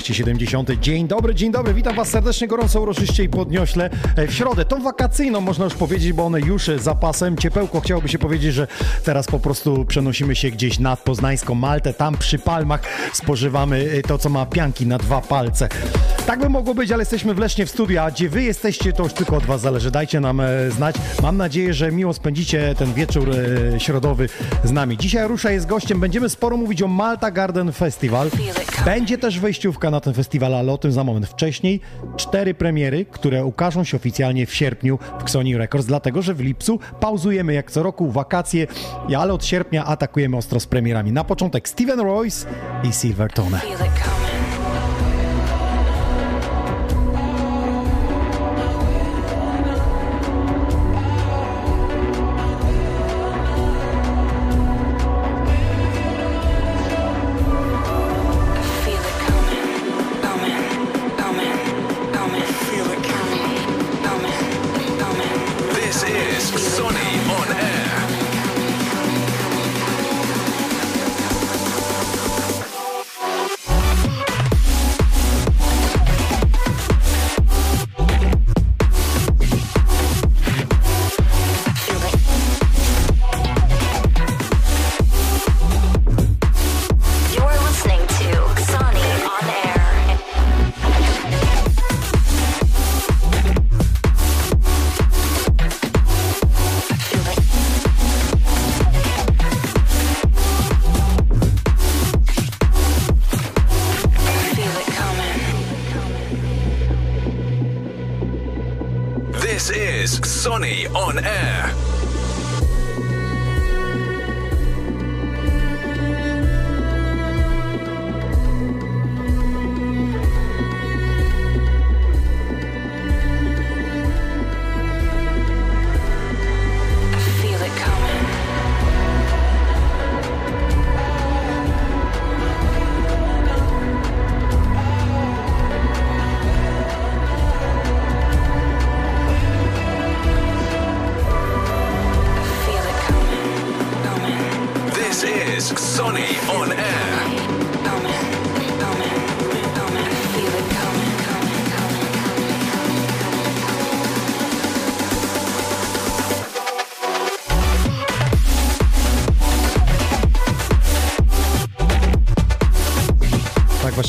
270. Dzień dobry, dzień dobry, witam Was serdecznie, gorąco, uroczyście i podniośle e, w środę. Tą wakacyjną można już powiedzieć, bo one już za pasem. Ciepełko chciałoby się powiedzieć, że teraz po prostu przenosimy się gdzieś nad Poznańską Maltę, tam przy palmach spożywamy e, to, co ma pianki na dwa palce. Tak by mogło być, ale jesteśmy w Lesznie w studiu, a gdzie Wy jesteście, to już tylko od Was zależy. Dajcie nam e, znać. Mam nadzieję, że miło spędzicie ten wieczór środowy z nami. Dzisiaj Rusza jest gościem, będziemy sporo mówić o Malta Garden Festival. Będzie też wejściówka na ten festiwal, ale o tym za moment. Wcześniej cztery premiery, które ukażą się oficjalnie w sierpniu w Xoni Records, dlatego że w lipcu pauzujemy jak co roku wakacje, ale od sierpnia atakujemy ostro z premierami. Na początek Steven Royce i Silvertone. is Sonny on Air.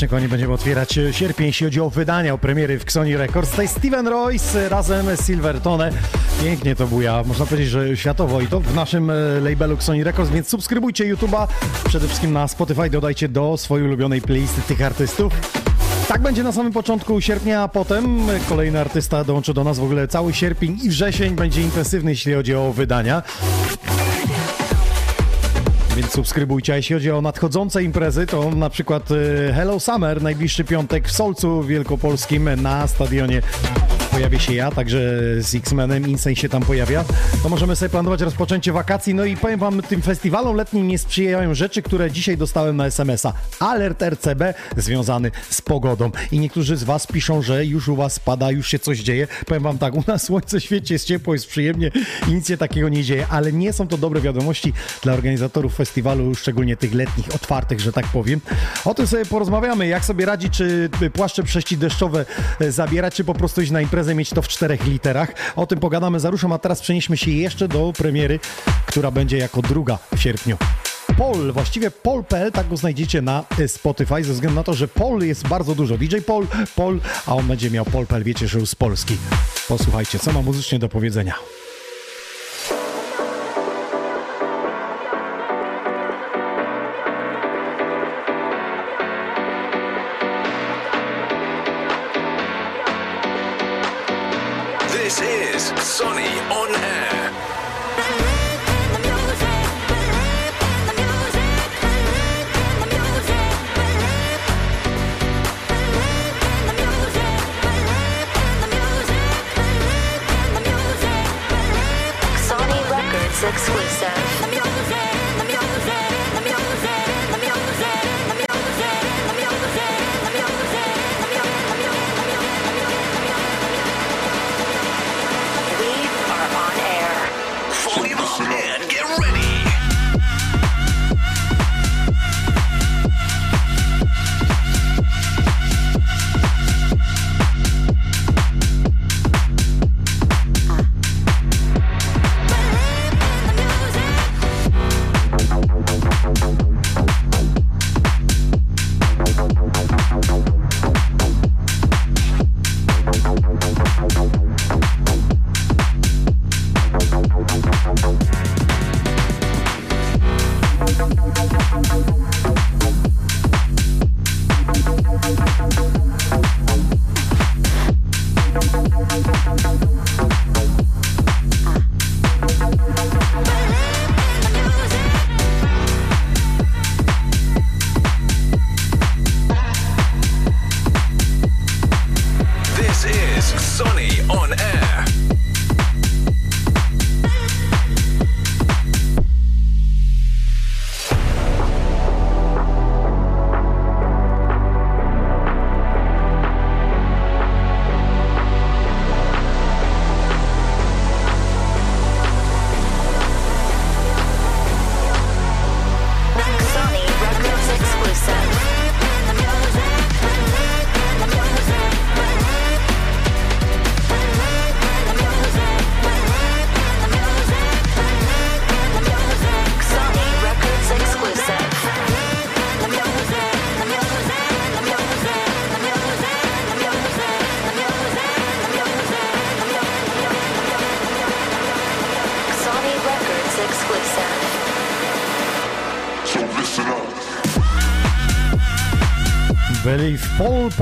Właśnie, kochani, będziemy otwierać e, sierpień, jeśli chodzi o wydania, o premiery w Xoni Records. Tutaj Steven Royce razem z Silvertone. Pięknie to buja, można powiedzieć, że światowo i to w naszym e, labelu Xoni Records, więc subskrybujcie YouTube'a, przede wszystkim na Spotify, dodajcie do swojej ulubionej playlisty tych artystów. Tak będzie na samym początku sierpnia, a potem kolejny artysta dołączy do nas. W ogóle cały sierpień i wrzesień będzie intensywny, jeśli chodzi o wydania. Subskrybujcie. A jeśli chodzi o nadchodzące imprezy, to na przykład y, Hello Summer, najbliższy piątek w Solcu Wielkopolskim na stadionie pojawię się ja, także z X-Menem Insane się tam pojawia, to możemy sobie planować rozpoczęcie wakacji. No i powiem wam, tym festiwalom letnim nie sprzyjają rzeczy, które dzisiaj dostałem na SMS-a. Alert RCB związany z pogodą. I niektórzy z was piszą, że już u was pada, już się coś dzieje. Powiem wam tak, u nas słońce świeci, jest ciepło, jest przyjemnie i nic się takiego nie dzieje, ale nie są to dobre wiadomości dla organizatorów festiwalu, szczególnie tych letnich, otwartych, że tak powiem. O tym sobie porozmawiamy, jak sobie radzi, czy płaszcze prześcideszczowe zabierać, czy po prostu iść na imprezę mieć to w czterech literach. O tym pogadamy za ruszem, a teraz przenieśmy się jeszcze do premiery, która będzie jako druga w sierpniu. Paul, właściwie Paul.pl, tak go znajdziecie na Spotify, ze względu na to, że Paul jest bardzo dużo. DJ Paul, Paul, a on będzie miał Paul.pl, wiecie, że już z Polski. Posłuchajcie, co ma muzycznie do powiedzenia.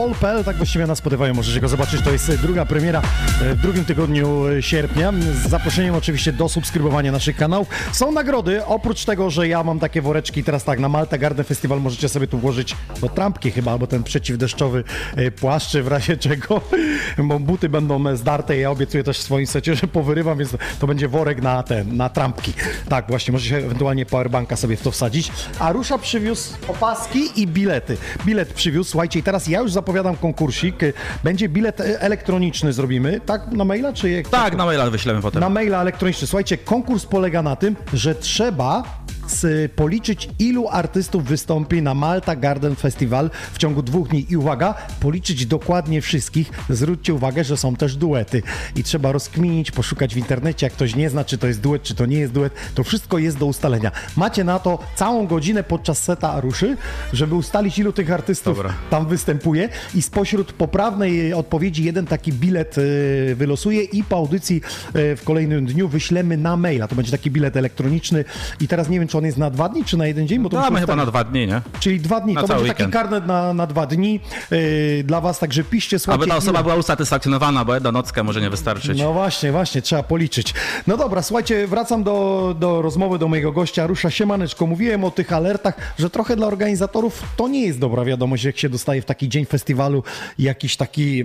Pol, Pol.pl, tak właściwie na Spotify możecie go zobaczyć. To jest druga premiera e, w drugim tygodniu e, sierpnia. Z zaproszeniem oczywiście do subskrybowania naszych kanałów. Są nagrody, oprócz tego, że ja mam takie woreczki teraz tak, na Malta Garden Festival możecie sobie tu włożyć do trampki chyba, albo ten przeciwdeszczowy e, płaszcz, w razie czego, bo buty będą zdarte. Ja obiecuję też w swoim secie, że powyrywam, więc to będzie worek na ten, na trampki. Tak, właśnie, możecie ewentualnie powerbanka sobie w to wsadzić. A Rusza przywiózł opaski i bilety. Bilet przywiózł, słuchajcie, i teraz ja już zapowiadam konkursik. Będzie bilet e, elektroniczny zrobimy, tak? Na maila, czy jak? Tak, na maila wyślemy potem. Na maila elektroniczny. Słuchajcie, konkurs polega na tym, że trzeba policzyć, ilu artystów wystąpi na Malta Garden Festival w ciągu dwóch dni. I uwaga, policzyć dokładnie wszystkich. Zwróćcie uwagę, że są też duety. I trzeba rozkminić, poszukać w internecie, jak ktoś nie zna, czy to jest duet, czy to nie jest duet. To wszystko jest do ustalenia. Macie na to całą godzinę podczas seta Aruszy, żeby ustalić, ilu tych artystów Dobra. tam występuje i spośród poprawnej odpowiedzi jeden taki bilet e, wylosuje i po audycji e, w kolejnym dniu wyślemy na maila. To będzie taki bilet elektroniczny i teraz nie wiem, czy on jest na dwa dni, czy na jeden dzień, bo to No, mamy chyba na dwa dni, nie? Czyli dwa dni. na to będzie taki weekend. karnet na, na dwa dni e, dla was, także piszcie, słuchajcie. Aby ta osoba ile- była usatysfakcjonowana, bo jedna nocka może nie wystarczyć. no właśnie, właśnie, trzeba policzyć. No dobra, słuchajcie, wracam do, do rozmowy do mojego gościa Rusza Siemaneczko. Mówiłem o tych alertach, że trochę dla organizatorów to nie jest dobra wiadomość, jak się dostaje w taki dzień festiwalu jakiś taki,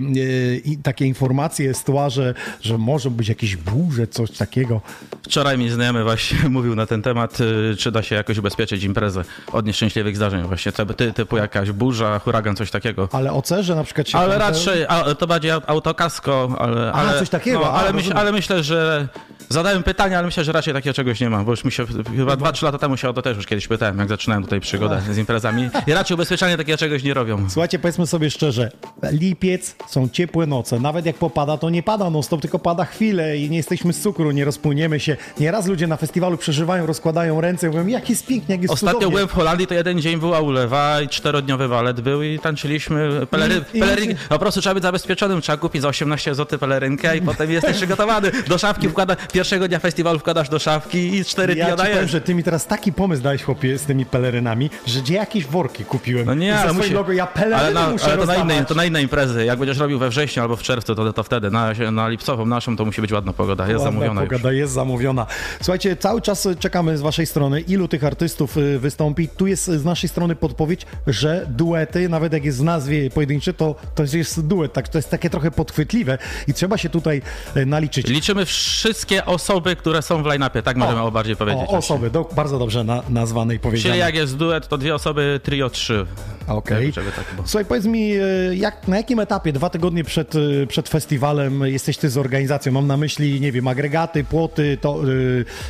i takie informacje z tła, że, że może być jakieś burze, coś takiego. Wczoraj mi znajomy właśnie mówił na ten temat, y, czy da się jakoś ubezpieczyć imprezę od nieszczęśliwych zdarzeń właśnie, ty, ty, typu jakaś burza, huragan, coś takiego. Ale OC, że na przykład się... Ale raczej a, to bardziej au- autokasko, ale, Aha, ale, coś takiego, No, a, ale, myśl, ale myślę, że zadałem pytanie, ale myślę, że raczej takiego czegoś nie ma, bo już mi się chyba 2-3 lata temu się o to też już kiedyś pytałem, jak zaczynałem tutaj przygodę z imprezami i raczej ubezpieczenie takiego czegoś nie robią. Słuchajcie, powiedzmy sobie szczerze, lipiec, są ciepłe noce, nawet jak popada, to nie pada non stop, tylko pada chwilę i nie jesteśmy z cukru, nie rozpłyniemy się. Nieraz ludzie na festiwalu przeżywają, rozkładają ręce, mówią, jak jest pięknie, jak jest Ostatnio cudownie. byłem w Holandii, to jeden dzień była ulewa i czterodniowy walet był i tańczyliśmy pelery, i- peleryn. Po prostu trzeba być zabezpieczonym, trzeba kupić za 18 zł pelerynkę i potem jesteś przygotowany. Do szafki wkłada, pierwszego dnia festiwalu wkładasz do szafki i cztery dni Ja powiem, dajesz. że ty mi teraz taki pomysł dałeś, chłopie, z tymi pelerynami, że gdzie jakieś worki kupiłem. No nie, za musi, logo, ja peleryny ale, na, muszę ale to, na inne, to na inne imprezy. Jak będziesz robił we wrześniu albo w czerwcu, to, to wtedy. Na, na lipcową naszą to musi być ładna pogoda. Jest Ładna zamówiona już. pogoda jest zamówiona. Słuchajcie, cały czas czekamy z waszej strony, ilu tych artystów y, wystąpi. Tu jest z naszej strony podpowiedź, że duety, nawet jak jest w nazwie pojedyncze, to, to jest duet, tak, to jest takie trochę podchwytliwe i trzeba się tutaj y, naliczyć. Liczymy wszystkie osoby, które są w line-upie, tak możemy o, bardziej powiedzieć. O, osoby, do, bardzo dobrze na, nazwane i powiedziane. Czyli jak jest duet, to dwie osoby, trio, trzy. Okej. Czego tak. Słuchaj, powiedz mi, e, jak, na jakim etapie dwa tygodnie przed, przed festiwalem jesteś ty z organizacją? Mam na myśli, nie wiem, agregaty, płoty, to, e,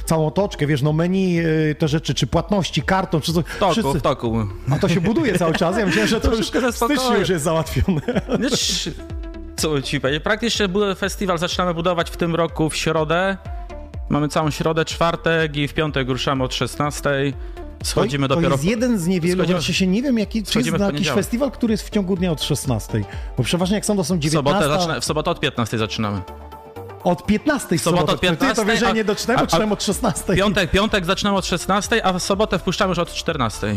całą otoczkę, wiesz, no menu, e, te rzeczy, czy płatności, kartą, czy coś. W toku, w toku. A to się buduje cały czas. Ja myślałem, że to już wszystko ze w styczniu już jest załatwione. Nie, sz- Co ci powiedzieć? Praktycznie festiwal zaczynamy budować w tym roku w środę. Mamy całą środę, czwartek i w piątek ruszamy od 16. Schodzimy to, dopiero. To jest jeden z niewielu, Schodzimy- znaczy się nie wiem, jaki, czy jest na jakiś festiwal, który jest w ciągu dnia od 16. Bo przeważnie jak są, to są w 19. sobotę, zaczyna, w sobotę od 15 zaczynamy. Od 15 w sobotę sobotę. od Ty to 15, wiesz, że a- nie doczytałem, a- bo czytałem od 16. Piątek, piątek zaczynamy od 16, a w sobotę wpuszczamy już od 14.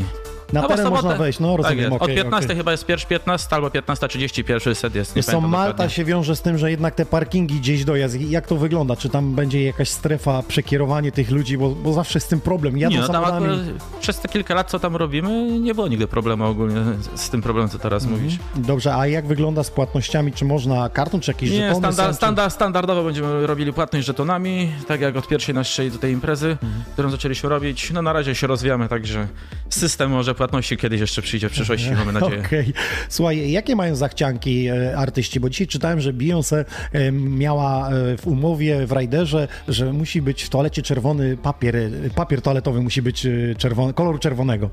Na Albo teren sobotę. można wejść, no tak rozumiem. jest. okej, Od 15 okej. chyba jest pierwszy 15 albo 15.30 pierwszy set jest. Nie pamiętam Malta dokładnie. się wiąże z tym, że jednak te parkingi gdzieś dojazd. Jak to wygląda? Czy tam będzie jakaś strefa, przekierowanie tych ludzi? Bo, bo zawsze z tym problem. Jadą Nie, no tam akurat przez te kilka lat, co tam robimy, nie było nigdy problemu ogólnie z tym problemem, co teraz Mhm. mówisz. Dobrze, a jak wygląda z płatnościami? Czy można kartą, czy jakieś Nie, żetony standard, są, standard, standardowo będziemy robili płatność żetonami, tak jak od pierwszej naszej tutaj imprezy, Mhm. którą zaczęliśmy robić. No na razie się rozwijamy, także system może płatności kiedyś jeszcze przyjdzie w przyszłości, mamy nadzieję. Okej. Słuchaj, jakie mają zachcianki e, artyści? Bo dzisiaj czytałem, że Beyoncé e, miała e, w umowie w Riderze, że musi być w toalecie czerwony papier, papier toaletowy musi być czerwony, koloru czerwonego.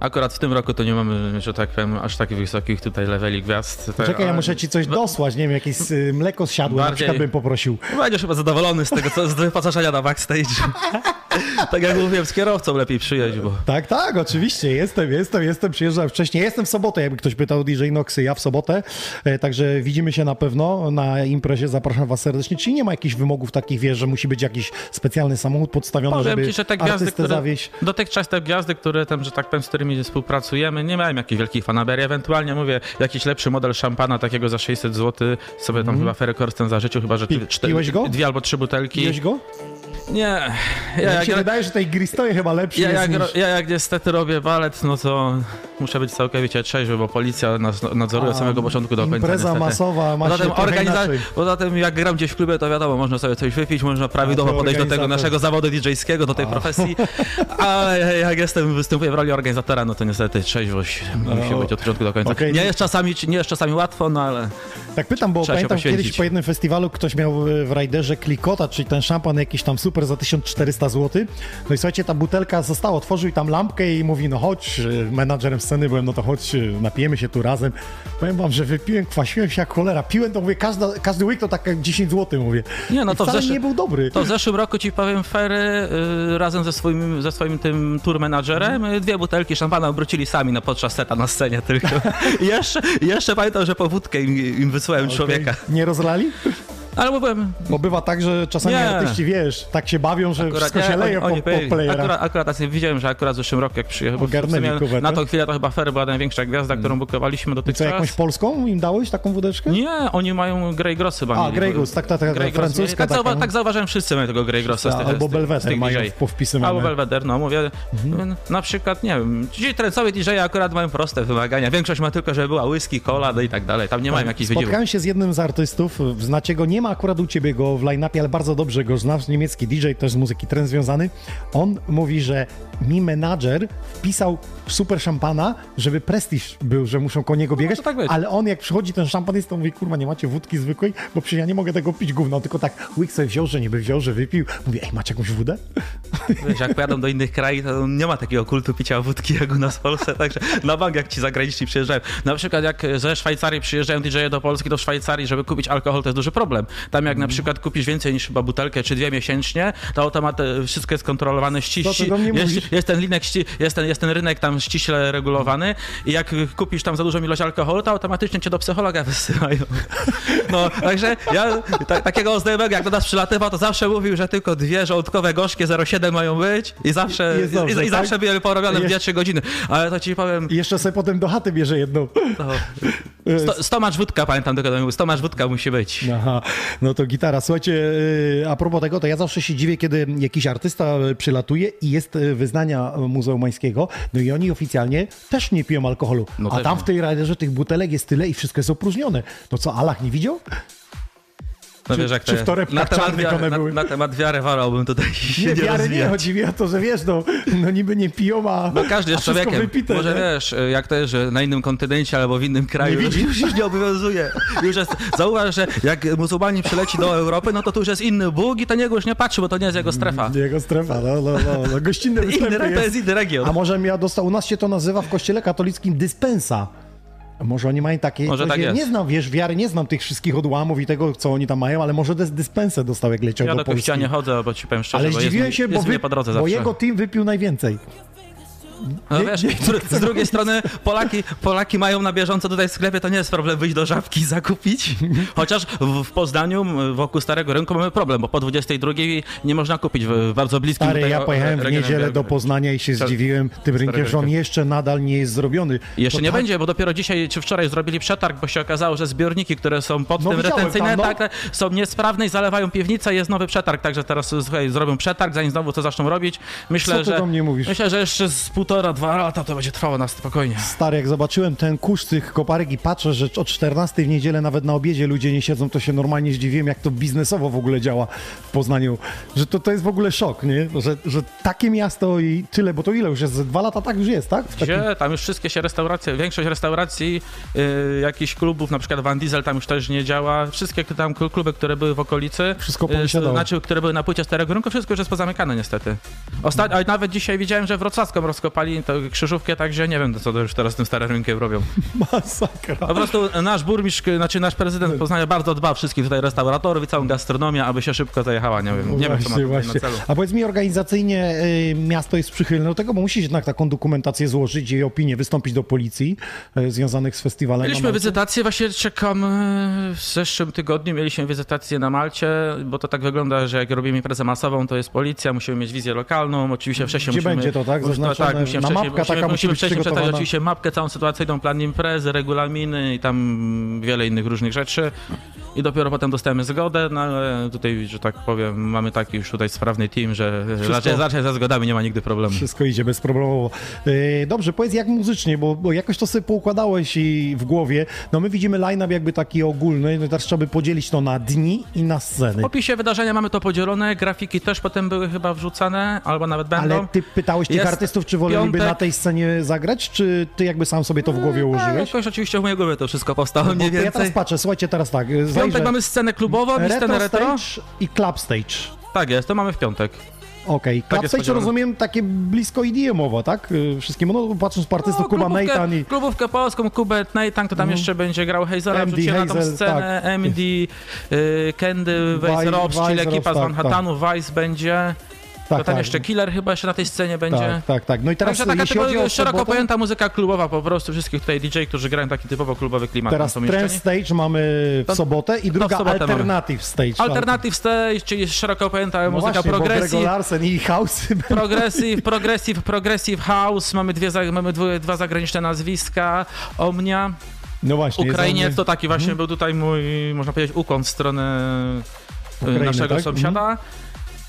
Akurat w tym roku to nie mamy, że tak powiem, aż tak wysokich tutaj leveli gwiazd. Czekaj, ja muszę ci coś dosłać, nie wiem, jakieś e, mleko zsiadłe, na Bardziej- przykład bym poprosił. Będziesz chyba zadowolony z tego, co z wyposażenia na backstage. tak jak mówiłem, z kierowcą lepiej przyjeść, bo... Tak, tak, oczywiście, jestem, jestem, jestem, przyjeżdżałem wcześniej. Jestem w sobotę, jakby ktoś pytał DJ Noxy, ja w sobotę, e, także widzimy się na pewno na imprezie, zapraszam was serdecznie. Czyli nie ma jakichś wymogów takich, wiesz, że musi być jakiś specjalny samochód podstawiony, Powiem żeby ci, że te gwiazdy, które, zawieść. dotychczas te gwiazdy, które tam, że tak powiem, z którymi współpracujemy, nie miałem jakichś wielkich fanaberii. Ewentualnie mówię, jakiś lepszy model szampana takiego za 600 zł, sobie tam chyba Ferry Korsten zażyczył, chyba, że. Pi- piłeś go? dwie albo trzy butelki. Piłeś go? Nie, ja, Ja jak, się wydaje, że tej gry stoje chyba lepszy ja, jak, niż... ja jak niestety robię balet, no to muszę być całkowicie trzeźwy, bo policja nas nadzoruje od A, samego początku do końca. Impreza niestety. masowa ma Poza organiza- poza tym jak gram gdzieś w klubie, to wiadomo, można sobie coś wypić, można prawidłowo A to podejść do tego naszego zawodu DJ-skiego, do tej profesji, ale jak jestem, występuję w roli organizatora, no to niestety trzeźwość musi być od początku do końca. okej. Nie, jest czasami, nie jest czasami łatwo, no ale Tak pytam, bo Trzeba pamiętam kiedyś po jednym festiwalu ktoś miał e, w Riderze klikota, czyli ten szampan jakiś tam super za 1400 zł. No i słuchajcie, ta butelka została, otworzył i tam lampkę i mówi, no chodź, e, menadżerem sceny byłem, no to chodź, e, napijemy się tu razem. Powiem wam, że wypiłem, kwasiłem się jak cholera. Piłem to, mówię, każda, każdy łyk to tak jak 10 zł, mówię. Nie, no I to wcale nie był dobry. To w zeszłym roku ci powiem Fery y, razem ze swoim, ze swoim tym tour menadżerem dwie butelki szampana obrócili sami na podczas seta na scenie tylko. Jeszcze, jeszcze pamiętam, że po wódkę im, im wysłałem człowieka. Nie rozlali? Ale mówiłem, Bo bywa tak, że czasami Nie. artyści, wiesz, tak się bawią, że wszystko się nie, leje oni- oni po, po playerach. Akurat, akurat tak widziałem, że akurat w zeszłym roku jak przyjechał, bo sumie na tą chwilę to chyba Fery była największa gwiazda, którą bukowaliśmy I co, dotychczas. jakąś polską im dałeś taką wódeczkę? Nie, oni mają Grey Gross chyba A. Grey Goose, tak, tak, tak, Grey francuska Tak, zauwa- taka. tak zauważyłem, wszyscy mają tego Grey Grossa z tych Albo tych mają powpisywane. Albo Belvedere, no mówię, na przykład, nie wiem, ci trencowi DJ akurat mają proste wymagania. Większość ma tylko, żeby była whisky, cola i tak dalej. Tam nie mają jakichś wydziałów. Spotkałem się z jednym z artystów, znacie go, nie ma akurat u ciebie go w line-upie, ale bardzo dobrze go znasz, niemiecki DJ, też z muzyki trend związany. On mówi, że mi menadżer wpisał super szampana, żeby prestiż był, że muszą koło niego biegać, może tak ale on jak przychodzi ten szampanista, to mówi, kurwa, nie macie wódki zwykłej, bo przecież ja nie mogę tego pić gówno, tylko tak łyk sobie wziął, że niby wziął, że wypił. Mówi, ej, macie jakąś wódę? Wiesz, jak pojadą do innych krajów, to nie ma takiego kultu picia wódki jak u nas w Polsce, także na bank jak ci zagraniczni przyjeżdżają. Na przykład jak ze Szwajcarii przyjeżdżają DJ do Polski, to w Szwajcarii, żeby kupić alkohol, to jest duży problem. Tam jak na przykład kupisz więcej niż chyba butelkę czy dwie miesięcznie, to automat wszystko jest kontrolowane ściśle. Jest, jest ten linek, ści- jest ten, jest ten rynek tam ściśle regulowany i jak kupisz tam za dużą ilość alkoholu, to automatycznie cię do psychologa wysyłają. No, także ja ta, takiego znajomego, jak do nas przylatywał, to zawsze mówił, że tylko dwie żołądkowe gorzkie 0,7 mają być i zawsze, Jest dobrze, i, i tak? zawsze były porobione w Jest- 2-3 godziny. Ale to ci powiem, I jeszcze sobie potem do chaty bierze jedną. to, sto, stomacz wódka, pamiętam mówił, stomacz wódka musi być. Aha, no to gitara. Słuchajcie, yy, a propos tego, to ja zawsze się dziwię, kiedy jakiś artysta yy, przylatuje i jest yy, wyznania muzułmańskiego, no i oni oficjalnie też nie piją alkoholu. No a tam nie. w tej rajderze tych butelek jest tyle i wszystko jest opróżnione. To co, Allah nie widział? No Czy- wiesz, jak czy to w jest. torebkach na temat, wiary, one na, były? na temat wiary wolałbym tutaj się Nie, nie, wiary nie, rozwijać. chodzi mi o to, że wiesz, no, no niby nie piją, a, No każdy jest człowiekiem. wypite. Może nie? wiesz, jak to jest, że na innym kontynencie albo w innym kraju Nie już, już nie obowiązuje. Już jest, zauważ, że jak muzułmanin przyleci do Europy, no to tu już jest inny Bóg i to niego już nie patrzy, bo to nie jest jego strefa. Jego strefa, no, no, no, no. gościnne Inny, występy to jest. jest inny region. A może ja dostał, u nas się to nazywa w kościele katolickim dyspensa. Może oni mają takie. Może tak ja jest. Nie znam, wiesz, wiary, nie znam tych wszystkich odłamów i tego, co oni tam mają, ale może des dyspensę dostał, jak leciał Ja do do Polski. kościoła nie chodzę, bo ci powiem szczerze, ale bo zdziwiłem jest, się, bo, wy, mnie po drodze bo jego team wypił najwięcej. No Nie- wiesz, nie- z, z drugiej strony Polaki, Polaki mają na bieżąco tutaj w sklepie, to nie jest problem wyjść do żabki i zakupić. Chociaż w, w Poznaniu, wokół Starego Rynku mamy problem, bo po 22 nie można kupić w, w bardzo bliskim Stary, ja pojechałem w niedzielę do Poznania i się zdziwiłem tym rynkiem, że on jeszcze nadal nie jest zrobiony. Jeszcze To nie tak- będzie, bo dopiero dzisiaj czy wczoraj zrobili przetarg, bo się okazało, że zbiorniki, które są pod No tym retencyjne, tam, no. tak, są niesprawne i zalewają piwnicę, jest nowy przetarg, także teraz słuchaj, zrobią przetarg, zanim znowu to zaczną robić. Myślę, Co ty że do mnie mówisz? myślę, że jeszcze z półtora, dwa lata to będzie trwało na spokojnie. Stary, jak zobaczyłem ten kurz tych koparek i patrzę, że o 14 w niedzielę nawet na obiedzie ludzie nie siedzą, to się normalnie zdziwiłem, jak to biznesowo w ogóle działa w Poznaniu. Że to, to jest w ogóle szok, nie? Że, że takie miasto i tyle, bo to ile już jest? Dwa lata tak już jest, tak? W takim- Gdzie tam już wszystkie się restauracje, większość restauracji, yy, jakichś klubów, na przykład Van Diesel tam już też nie działa. Wszystkie tam kl- kluby, które były w okolicy, Wszystko yy, znaczy, które były na płycie Starego Rynku, wszystko już jest pozamykane niestety. Osta- a nawet dzisiaj widziałem, że wrocławską rozkopali tę krzyżówkę, także nie wiem, co to już teraz z tym Starym Rynkiem robią. Masakra. Po prostu nasz burmistrz, znaczy nasz prezydent Poznania bardzo dba o wszystkich tutaj restauratorów i całą gastronomię, aby się szybko zajechała. Nie wiem, nie wiem co ma Właśnie, właśnie. na celu. A powiedz mi, organizacyjnie y, miasto jest przychylne do tego, bo musisz jednak taką dokumentację złożyć i opinię, wystąpić do policji y, związanych z festiwalem. Mieliśmy wizytację, właśnie czekam e, w zeszłym tygodniu, mieliśmy wizytację na Malcie, bo to tak wygląda, że jak robimy imprezę masową, to jest policja, musimy mieć wizję lokalną, oczywiście wcześniej Gdzie musimy... będzie to, tak? Zaznaczone tak, musimy na wcześniej, mapka musimy, taka musi musimy być wcześniej przeczytać oczywiście mapkę całą sytuacyjną, plan imprezy, regulaminy i tam wiele innych różnych rzeczy. I dopiero potem dostajemy zgodę, no ale tutaj, że tak powiem, mamy taki już tutaj sprawny team, że raczej, raczej ze zgodami nie ma nigdy problemu. Wszystko idzie bezproblemowo. Yy, dobrze, powiedz jak muzycznie, bo, bo jakoś to sobie poukładałeś i w głowie. No my widzimy line-up jakby taki ogólny, no teraz trzeba by podzielić to na dni i na sceny. W opisie wydarzenia mamy to podzielone, grafiki też potem były chyba wrzucane, albo nawet będą. Ale ty pytałeś tych Jest artystów, czy woleliby piątek. na tej scenie zagrać, czy ty jakby sam sobie to w głowie Tak, ułożyłeś? jakoś oczywiście w mojej głowie to wszystko powstało mniej ja teraz więcej. patrzę, słuchajcie, teraz tak. W piątek mamy scenę klubową i scenę retro. i club stage. Tak jest, to mamy w piątek. Okej, Tak club stage rozumiem takie blisko EDM-owo, tak? Y, Wszystkim, no patrząc po artystów, Kuba klubówkę, Nathan i... klubówkę polską, Kubet, Nathan, to tam jeszcze będzie grał Hazela, MD wrzuciłem na tą Hazel, scenę, MD, y, Candy, Weiss Robs, czyli ekipa z tak, Manhattanu, Vice będzie, Tak, to tam tak, jeszcze Killer chyba jeszcze na tej scenie będzie. tak, tak, tak. No i teraz Także taka chodzi typowo, o szeroko sobotę, pojęta muzyka klubowa po prostu, wszystkich tutaj DJ, którzy grają taki typowo klubowy klimat. teraz są trend stage mamy w sobotę i druga sobotę mamy. alternative stage. Alternative stage, czyli szeroko pojęta No muzyka właśnie, progresji. Larsen i House Progressive, progressive, progressive house, mamy, dwie, mamy dwie, dwa zagraniczne nazwiska, Omnia, No właśnie. Ukrainiec, on- to taki właśnie był tutaj mój, można powiedzieć, ukłon w stronę y, Ukrainy, naszego tak? sąsiada.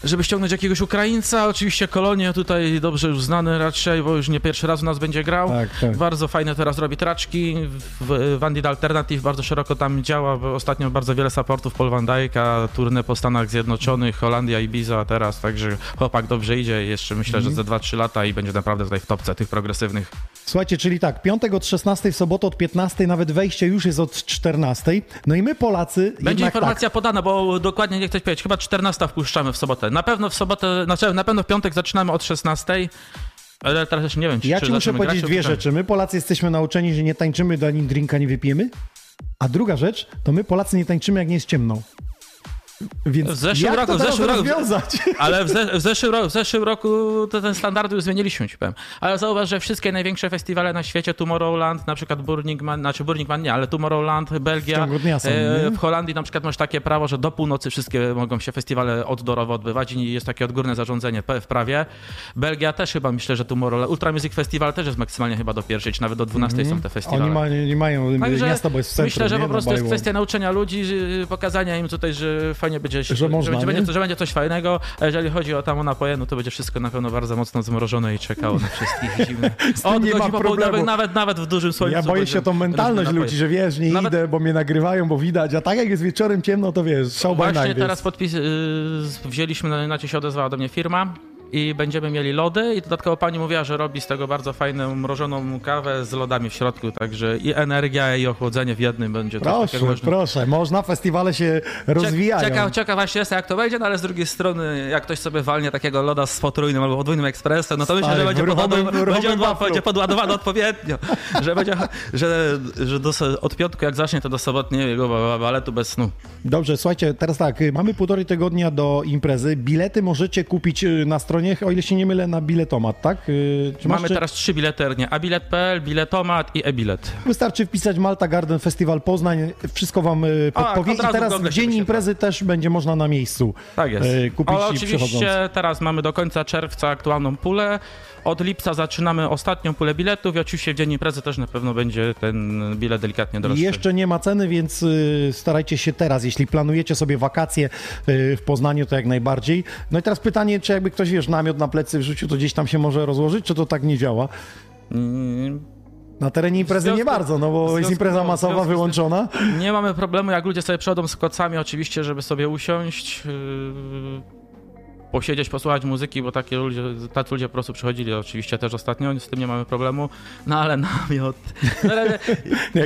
Żeby ściągnąć jakiegoś Ukraińca, oczywiście Kolonie tutaj dobrze już znany raczej, bo już nie pierwszy raz u nas będzie grał. Tak, tak. Bardzo fajne teraz robi traczki. W Vandit Alternative bardzo szeroko tam działa. bo Ostatnio bardzo wiele supportów Paul Van Dijk'a, turne po Stanach Zjednoczonych, Holandia, Ibiza teraz, także chłopak dobrze idzie jeszcze myślę, Mhm. że za 2-3 lata i będzie naprawdę tutaj w topce tych progresywnych. Słuchajcie, czyli tak, piątek od 16, w sobotę od 15, nawet wejście już jest od 14. No i my Polacy Będzie jednak tak. informacja podana, bo dokładnie nie chcę powiedzieć, chyba 14 wpuszczamy w sobotę. Na pewno w sobotę, znaczy na pewno w piątek zaczynamy od 16. Ale teraz jeszcze nie wiem, czy Ja ci muszę grać, powiedzieć czy dwie rzeczy. My Polacy jesteśmy nauczeni, że nie tańczymy, do ani drinka nie wypijemy. A druga rzecz, to my Polacy nie tańczymy, jak nie jest ciemno. Więc W zeszłym jak roku- to w zeszłym roku- rozwiązać? Ale w, ze, w, zeszłym roku, w zeszłym roku to ten standard już zmieniliśmy, ci powiem. Ale zauważ, że wszystkie największe festiwale na świecie, Tomorrowland, na przykład Burning Man, znaczy Burning Man nie, ale Tomorrowland, Belgia, są, nie? w Holandii na przykład masz takie prawo, że do północy wszystkie mogą się festiwale outdoorowo odbywać i jest takie odgórne zarządzenie w prawie. Belgia też chyba myślę, że Tomorrowland, Ultra Music Festival też jest maksymalnie chyba do pierwszej, czy nawet do 12 są te festiwale. Oni ma, nie mają Także miasta, bo jest w centrum. myślę, że nie? po prostu jest Bywall. kwestia nauczenia ludzi, pokazania im tutaj, że fajnie będzie, Że można, będzie, nie? będzie, że będzie coś fajnego, a jeżeli chodzi o tam o napoje, no to będzie wszystko na pewno bardzo mocno zmrożone i czekało na wszystkich zimne. Od nie ma problemu. nawet, nawet w dużym słońcu. Ja boję się tą mentalność ludzi, że wiesz, nie Nawet- idę, bo mnie nagrywają, bo widać, a tak jak jest wieczorem ciemno, to wiesz, show by Właśnie night teraz podpis, yy, wzięliśmy, na- inaczej się odezwała do mnie firma i będziemy mieli lody i dodatkowo pani mówiła, że robi z tego bardzo fajną mrożoną kawę z lodami w środku, także i energia i ochłodzenie w jednym będzie. Proszę, proszę, można, festiwale się rozwijają. Ciekaw, ciekaw właśnie jest, jak to wejdzie, no ale z drugiej strony, jak ktoś sobie walnie takiego loda z potrójnym albo podwójnym ekspresem, no to myślę, że będzie, w ruchomym- podładowany, w ruchomym będzie, będzie podładowany odpowiednio. że będzie, że, że do, od piątku jak zacznie, to do sobotniego baletu bez snu. Dobrze, słuchajcie, teraz tak, y, mamy półtorej tygodnia do imprezy. Bilety możecie kupić y, na stronie stronie, o ile się nie mylę, na biletomat, tak? Y, Czy Mamy czy... teraz trzy bileternie, abilet.pl, biletomat i e-bilet. Wystarczy wpisać Malta Garden Festival Poznań, wszystko wam y, A, podpowie od i teraz w dzień imprezy też będzie można na miejscu Tak jest. y, kupić Ale oczywiście teraz mamy do końca czerwca aktualną pulę. Od lipca zaczynamy ostatnią pulę biletów i oczywiście w dzień imprezy też na pewno będzie ten bilet delikatnie droższy. Jeszcze nie ma ceny, więc y, starajcie się teraz, jeśli planujecie sobie wakacje y, w Poznaniu, to jak najbardziej. No i teraz pytanie, czy jakby ktoś, wiesz, namiot na plecy wrzucił, to gdzieś tam się może rozłożyć, czy to tak nie działa? Mm, Na terenie imprezy W związku- nie bardzo, no bo w jest związku- impreza w masowa związku wyłączona. Nie mamy problemu, jak ludzie sobie przychodzą z kocami, oczywiście, żeby sobie usiąść, yy, posiedzieć, posłuchać muzyki, bo takie ludzie, tacy ludzie po prostu przychodzili oczywiście też ostatnio, z tym nie mamy problemu, no ale namiot... No, ale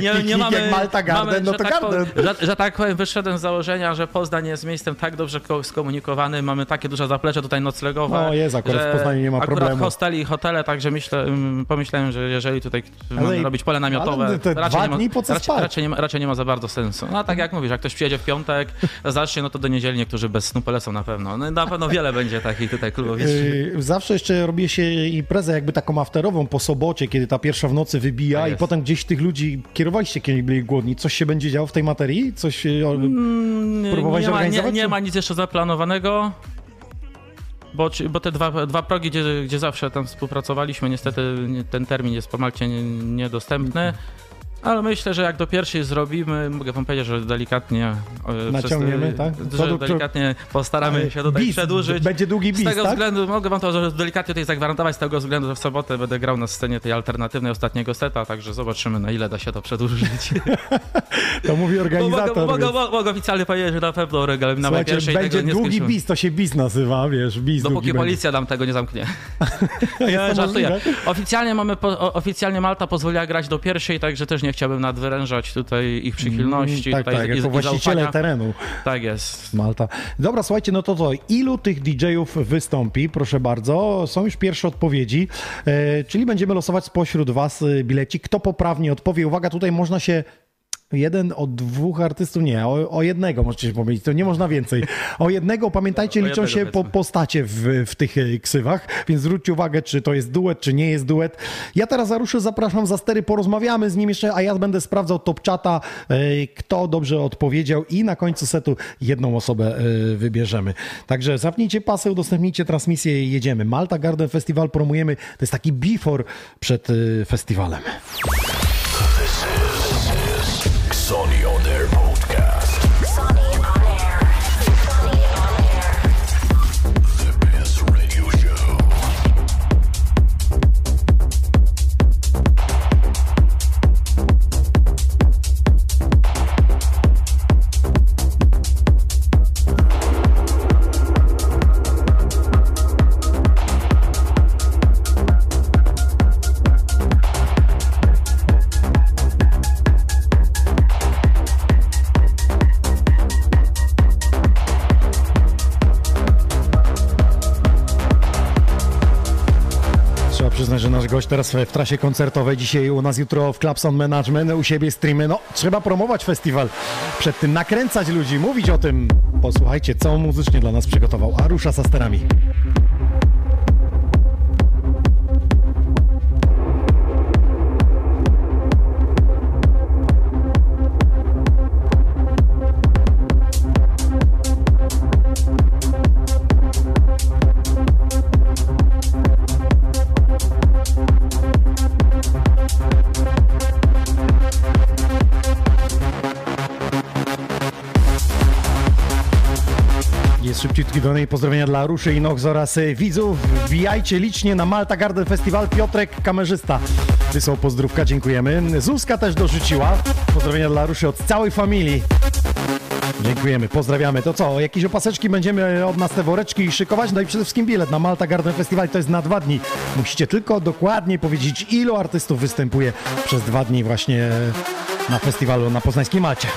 Jak piknik, jak Malta Garden, no że to tak Garden. Że, że tak powiem, wyszedłem z założenia, że Poznań jest miejscem tak dobrze ko- skomunikowany, mamy takie duże zaplecze tutaj noclegowe. No, jest, akurat że w Poznaniu nie ma akurat problemu. hosteli i hotele, także myślę, mm, pomyślałem, że jeżeli tutaj mamy i- robić pole namiotowe, ale raczej, dwa nie ma, dni po co raczej, raczej, nie ma, raczej nie ma za bardzo sensu. No a tak jak mówisz, jak ktoś przyjedzie w piątek, zacznie, no to do niedzieli niektórzy bez snu polecą na pewno. No na pewno wiele będzie takich tutaj klubów. Yy, Zawsze jeszcze robi się imprezę jakby taką afterową po sobocie, kiedy ta pierwsza w nocy wybija Tak i potem gdzieś tych ludzi kierowaliście, kiedy byli głodni. Coś się będzie działo w tej materii? Coś yy, o- próbowałeś nie, ma, nie, organizować? nie czy- ma nic jeszcze zaplanowanego. Bo, bo te dwa, dwa progi, gdzie, gdzie zawsze tam współpracowaliśmy, niestety nie- ten termin jest po Malcie nie- niedostępny. Ale myślę, że jak do pierwszej zrobimy, mogę wam powiedzieć, że delikatnie e, Naciągniemy, tak? Że delikatnie postaramy się tutaj Bis, przedłużyć. Będzie długi Z bis, tego tak? względu, mogę wam to delikatnie tutaj zagwarantować, z tego względu, że w sobotę będę grał na scenie tej alternatywnej ostatniego seta, także zobaczymy na ile da się to przedłużyć. To mówi organizator. mogę, mogę, mogę, mogę oficjalnie powiedzieć, że na pewno regal na pierwszej będzie długi skończymy. bis, to się bis nazywa, wiesz, bis Dopóki policja nam tego nie zamknie. Ja żartuję. Oficjalnie mamy, po, oficjalnie Malta pozwoliła grać do pierwszej, także też nie chciałbym nadwyrężać tutaj ich przychylności. Tak, tutaj tak, i- jako i właściciele zaufania. terenu. Tak jest. Malta. Dobra, słuchajcie, no to to, ilu tych DJ-ów wystąpi? Proszę bardzo, są już pierwsze odpowiedzi, e, czyli będziemy losować spośród was e, bilecik. Kto poprawnie odpowie? Uwaga, tutaj można się jeden od dwóch artystów, nie, o, o jednego możecie się pomylić, to nie można więcej. O jednego, pamiętajcie, O liczą się po, postacie w, w tych e, ksywach, więc zwróćcie uwagę, czy to jest duet, czy nie jest duet. Ja teraz Zaruszę zapraszam za stery, porozmawiamy z nim jeszcze, a ja będę sprawdzał top czata, e, kto dobrze odpowiedział i na końcu setu jedną osobę e, wybierzemy. Także zapnijcie pasy, udostępnijcie transmisję i jedziemy. Malta Garden Festival promujemy, to jest taki before przed festiwalem. Sony przyznać, że nasz gość teraz w trasie koncertowej, dzisiaj u nas jutro w Clubson Management, u siebie streamy. No, trzeba promować festiwal, przed tym nakręcać ludzi, mówić o tym. Posłuchajcie, co muzycznie dla nas przygotował. A rusza za szybciutki do niej pozdrowienia dla Ruszy i Nox oraz y, widzów. Wbijajcie licznie na Malta Garden Festival. Piotrek, kamerzysta, wysłał pozdrówka, dziękujemy. Zuzka też dorzuciła. Pozdrowienia dla Ruszy od całej familii. Dziękujemy, pozdrawiamy. To co, jakieś opaseczki będziemy od nas te woreczki szykować? No i przede wszystkim bilet na Malta Garden Festival to jest na dwa dni. Musicie tylko dokładnie powiedzieć, ilu artystów występuje przez dwa dni właśnie na festiwalu na Poznańskiej Malcie.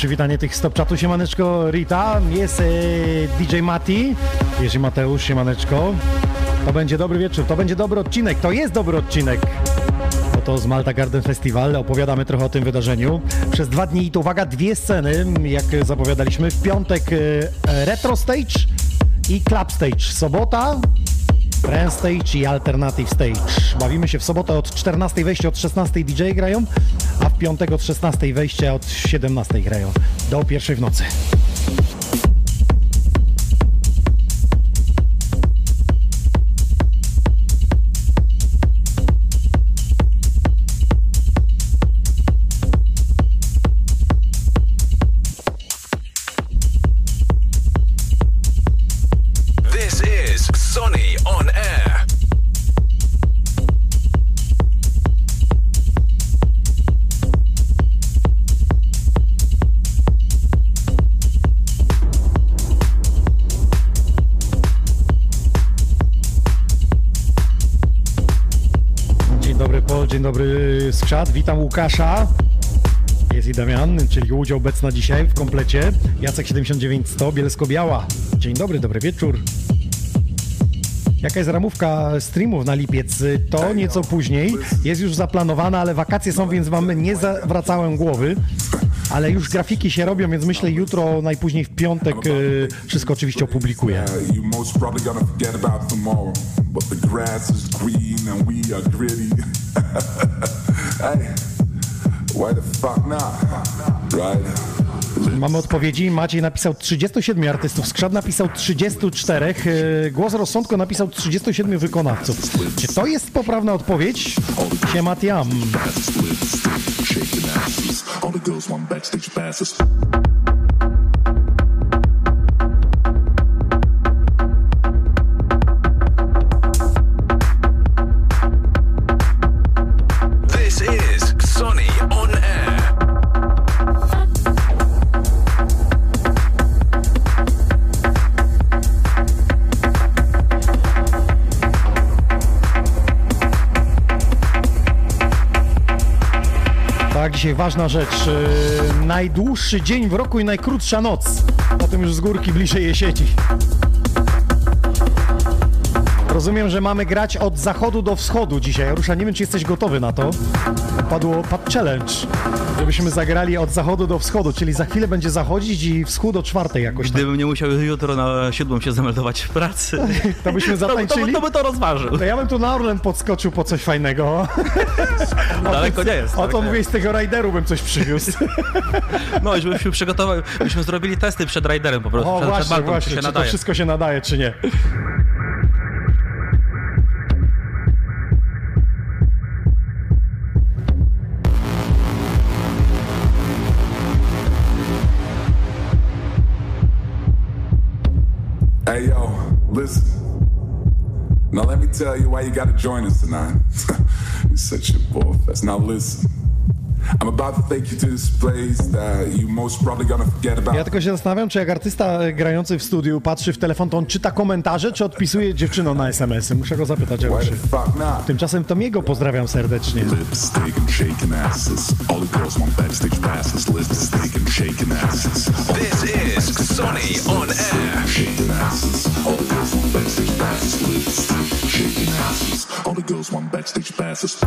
Przywitanie tych stop czatu. Siemaneczko Rita, jest e, DJ Mati, jest Mateusz, siemaneczko. To będzie dobry wieczór, to będzie dobry odcinek, to jest dobry odcinek. Oto z Malta Garden Festival, opowiadamy trochę o tym wydarzeniu. Przez dwa dni, i to uwaga, dwie sceny, jak zapowiadaliśmy. W piątek e, Retro Stage i Club Stage. Sobota Trend Stage i Alternative Stage. Bawimy się w sobotę od 14 wejście, od 16 DJ grają, a w piątek od 16 wejście, od 17 grają. Do pierwszej w nocy. Skrzat, witam Łukasza. Jest i Damian, czyli udział obecna dzisiaj w komplecie. Jacek 79100, Bielsko-Biała. Dzień dobry, dobry wieczór. Jaka jest ramówka streamów na lipiec? To nieco później. Jest już zaplanowana, ale wakacje są, więc wam nie zawracałem głowy. Ale już grafiki się robią, więc myślę jutro, najpóźniej w piątek y, wszystko oczywiście opublikuję. Hey, why the fuck not? Right? Mamy odpowiedzi. Maciej napisał 37 artystów, Skrzat napisał 34, y, Głos Rozsądku napisał 37 wykonawców. Czy to jest poprawna odpowiedź? Siematiam. Shaking dzisiaj ważna rzecz. y, najdłuższy dzień w roku i najkrótsza noc. O tym już z górki bliżej jesieni. Rozumiem, że mamy grać od zachodu do wschodu dzisiaj. Rusza, nie wiem, czy jesteś gotowy na to. Padło, padł challenge, żebyśmy zagrali od zachodu do wschodu, czyli za chwilę będzie zachodzić i wschód o czwartej jakoś tak. Gdybym nie musiał jutro na siódmą się zameldować w pracy, To byśmy to, to, zatańczyli? to by to rozważył. To ja bym tu na Orlen podskoczył po coś fajnego. Daleko nie jest. O to mówię, z tego rajderu bym coś przywiózł. No, już byśmy przygotowali, byśmy zrobili testy przed Riderem po prostu, O przed, przed właśnie, Maltą, czy właśnie, się czy to wszystko się nadaje, czy nie. Listen. Now let me tell you why you gotta join us tonight. You're such a fest. Now listen. Ja tylko się zastanawiam, czy jak artysta grający w studiu patrzy w telefon, to on czyta komentarze, czy odpisuje dziewczynom na SMS-y. Muszę go zapytać, jak się. Tymczasem Tomiego pozdrawiam serdecznie. Lipstick and shaking asses. All the girls want backstage passes. Lipstick and shaking asses. All This is Sonny on air. shaking asses. All the girls want backstage passes. Lipstick, shaking asses. All the girls want backstage passes.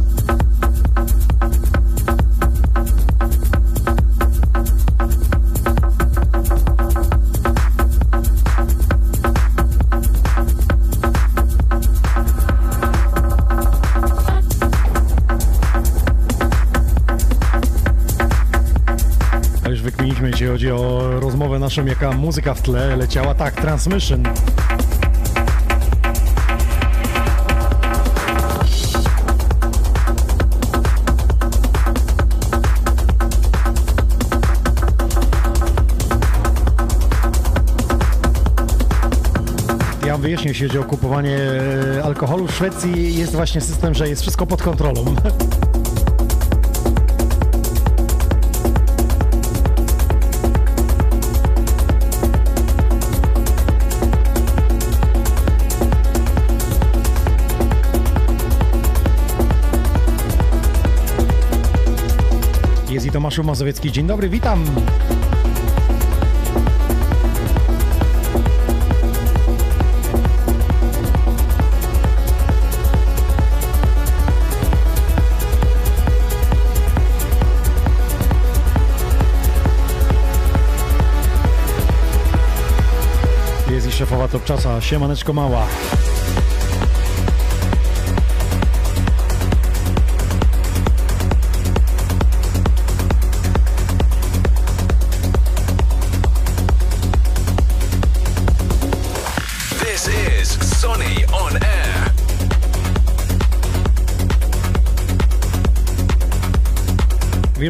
Jeśli chodzi o rozmowę naszą, jaka muzyka w tle leciała. Tak, Transmission. Ja wyjaśnię, jeśli chodzi o kupowanie e, alkoholu w Szwecji, jest właśnie system, że jest wszystko pod kontrolą. Tomaszów Mazowiecki. Dzień dobry, witam. Jest i szefowa Topczasa, siemaneczko mała.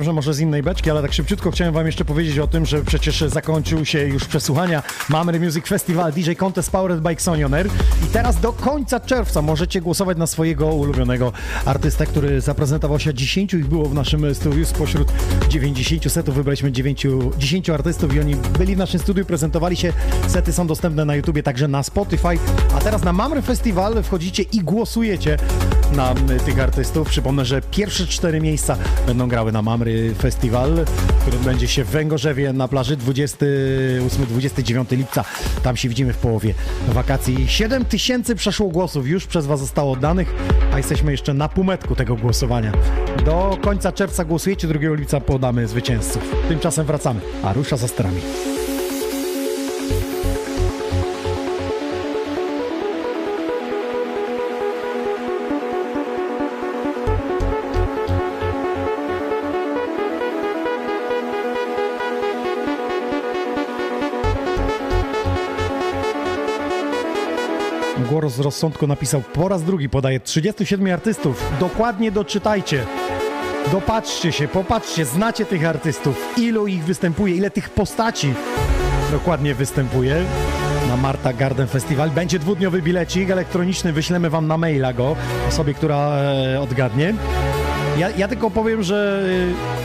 Wiem, że może z innej beczki, ale tak szybciutko chciałem wam jeszcze powiedzieć o tym, że przecież zakończył się już przesłuchania Mamry Music Festival DJ Contest Powered by Xonioner. I teraz do końca czerwca możecie głosować na swojego ulubionego artystę, który zaprezentował się 10 ich było w naszym studiu, spośród 90 setów wybraliśmy 9, 10 artystów i oni byli w naszym studiu, prezentowali się, sety są dostępne na YouTubie, także na Spotify, a teraz na Mamry Festival wchodzicie i głosujecie na y, tych artystów. Przypomnę, że pierwsze cztery miejsca będą grały na Mamry Festival, który będzie się w Węgorzewie na plaży 28-29 lipca. Tam się widzimy w połowie wakacji. 7 tysięcy przeszło głosów, już przez Was zostało oddanych, a jesteśmy jeszcze na półmetku tego głosowania. Do końca czerwca głosujecie, 2 lipca podamy zwycięzców. Tymczasem wracamy, a rusza za sterami. Głos rozsądku napisał po raz drugi, podaje 37 artystów. Dokładnie doczytajcie. Dopatrzcie się, popatrzcie, znacie tych artystów. Ilu ich występuje, ile tych postaci dokładnie występuje na Marta Garden Festival. Będzie dwudniowy bilecik elektroniczny, wyślemy wam na maila go, osobie, która e, odgadnie. Ja, ja tylko powiem, że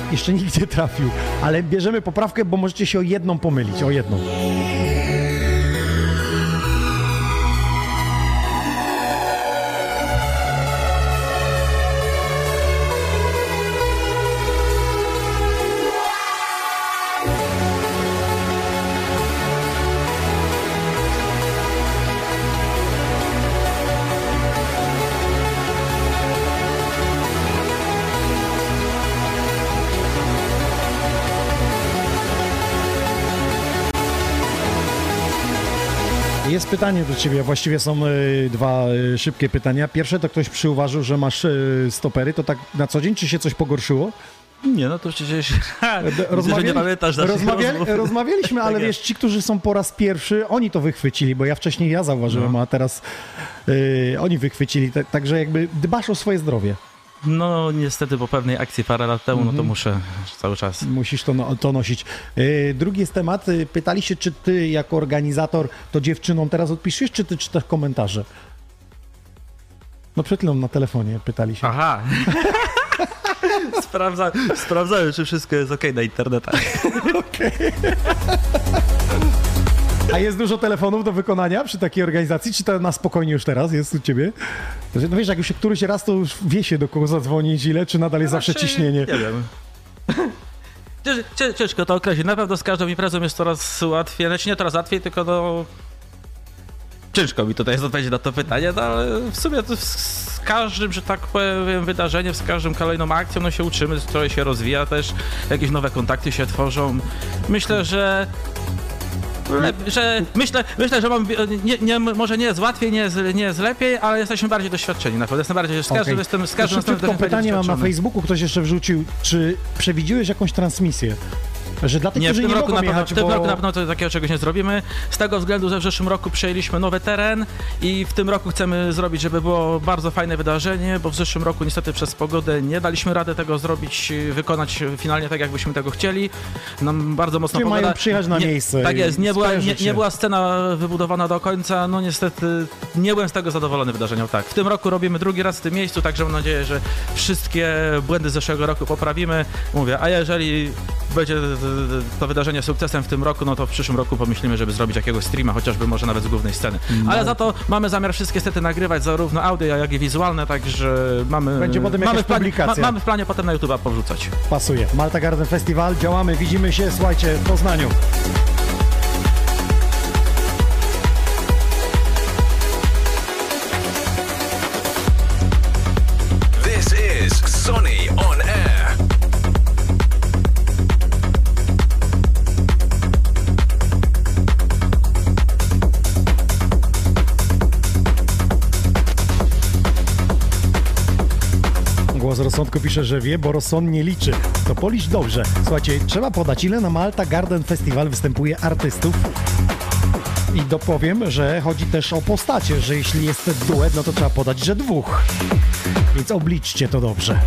e, jeszcze nikt nie trafił, ale bierzemy poprawkę, bo możecie się o jedną pomylić, o jedną. Jest pytanie do ciebie, właściwie są y, dwa y, szybkie pytania. Pierwsze to ktoś przyuważył, że masz y, stopery, to tak na co dzień, czy się coś pogorszyło? Nie, no to przecież... Rozmawiali- nie pamiętasz rozmawiali. Rozmawialiśmy, ale Tak wiesz, ci, którzy są po raz pierwszy, oni to wychwycili, bo ja wcześniej ja zauważyłem, No. a teraz oni wychwycili. Tak- Także jakby dbasz o swoje zdrowie. No niestety po pewnej akcji parę lat temu, no to muszę cały czas. Musisz to, no, to nosić. Y, drugi jest temat. Y, Pytali się, czy ty jako organizator to dziewczynom teraz odpiszesz, czy ty czytasz komentarze? No przed chwilą na telefonie pytali się. Aha. Sprawdza, sprawdzałem, czy wszystko jest ok na internetach. A jest dużo telefonów do wykonania przy takiej organizacji? Czy to na spokojnie już teraz jest u ciebie? No wiesz, jak już się któryś raz, to już wie się do kogo zadzwonić, ile, czy nadal jest zawsze Raczej ciśnienie? Nie wiem. Cięż- cię- Ciężko to określić. Na pewno z każdą imprezą jest coraz łatwiej. Znaczy nie coraz łatwiej, tylko no... Ciężko mi tutaj jest odpowiedzieć na to pytanie, no ale w sumie to z, każdym, że tak powiem, wydarzeniem, z każdą kolejną akcją, no się uczymy, trochę się rozwija też, jakieś nowe kontakty się tworzą. Myślę, że że myślę, myślę, że mam, nie, nie, może nie jest łatwiej, nie jest, nie jest lepiej, ale jesteśmy bardziej doświadczeni na pewno. Jestem bardziej, z każdym Okej. jestem, z każdym pytanie mam na. Facebooku, ktoś jeszcze wrzucił, czy przewidziłeś jakąś transmisję? Że dla tych, Nie, w którzy tym, nie roku mogą na pewno, jechać, w tym bo... roku na pewno takiego czegoś nie zrobimy. Z tego względu, że w zeszłym roku przejęliśmy nowy teren i w tym roku chcemy zrobić, żeby było bardzo fajne wydarzenie, bo w zeszłym roku niestety przez pogodę nie daliśmy rady tego zrobić, wykonać finalnie tak, jakbyśmy tego chcieli. Nam bardzo mocno Czyli mają przyjechać na nie, miejsce Tak jest, nie była, nie, nie była scena wybudowana do końca, no niestety nie byłem z tego zadowolony wydarzeniem. Tak, w tym roku robimy drugi raz w tym miejscu, także mam nadzieję, że wszystkie błędy z zeszłego roku poprawimy. Mówię, a jeżeli będzie to wydarzenie sukcesem w tym roku, no to w przyszłym roku pomyślimy, żeby zrobić jakiegoś streama, chociażby może nawet z głównej sceny. Mm. Ale za to mamy zamiar wszystkie sety nagrywać, zarówno audio, jak i wizualne, także mamy... Będzie potem mamy w planie, publikacja. mamy w planie potem na YouTube'a powrzucać. Pasuje. Malta Garden Festival, działamy, widzimy się, słuchajcie, w Poznaniu. Rozsądku pisze, że wie, bo rozsąd nie liczy. To policz dobrze. Słuchajcie, trzeba podać, ile na Malta Garden Festival występuje artystów. I dopowiem, że chodzi też o postacie, że jeśli jest duet, no to trzeba podać, że dwóch. Więc obliczcie to dobrze.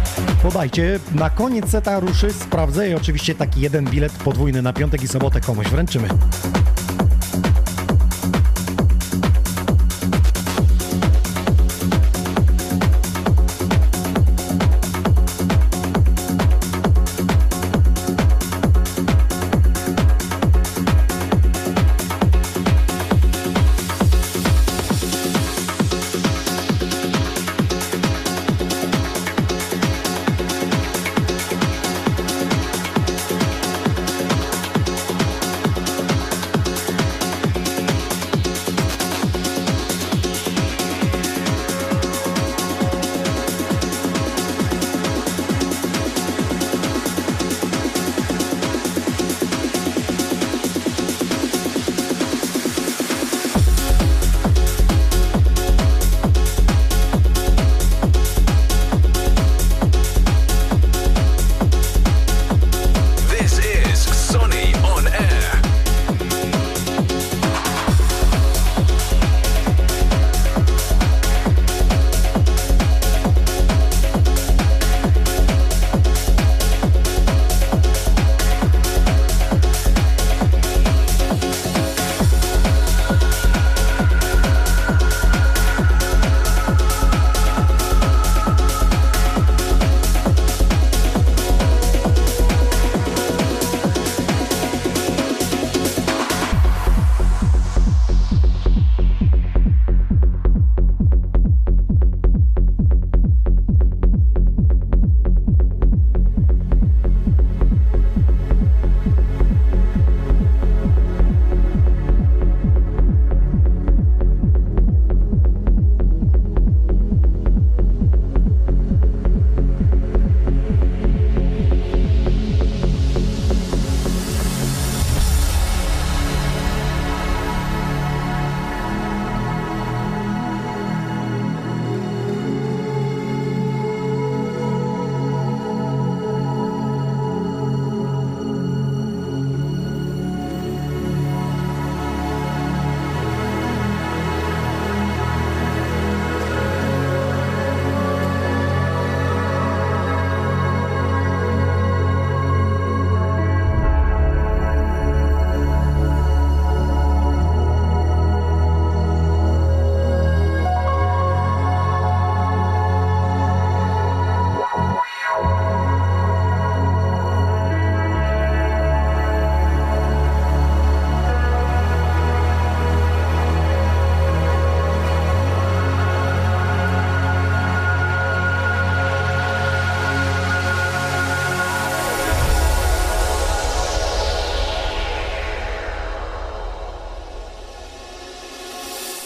Podajcie. Na koniec seta ruszy, sprawdzę i oczywiście taki jeden bilet podwójny na piątek i sobotę komuś wręczymy.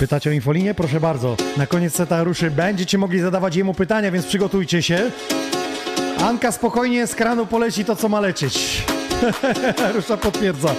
Pytacie o infolinię? Proszę bardzo. Na koniec seta ruszy. Będziecie mogli zadawać jemu pytania, więc przygotujcie się. Anka spokojnie z kranu poleci to, co ma lecieć. Rusza potwierdza.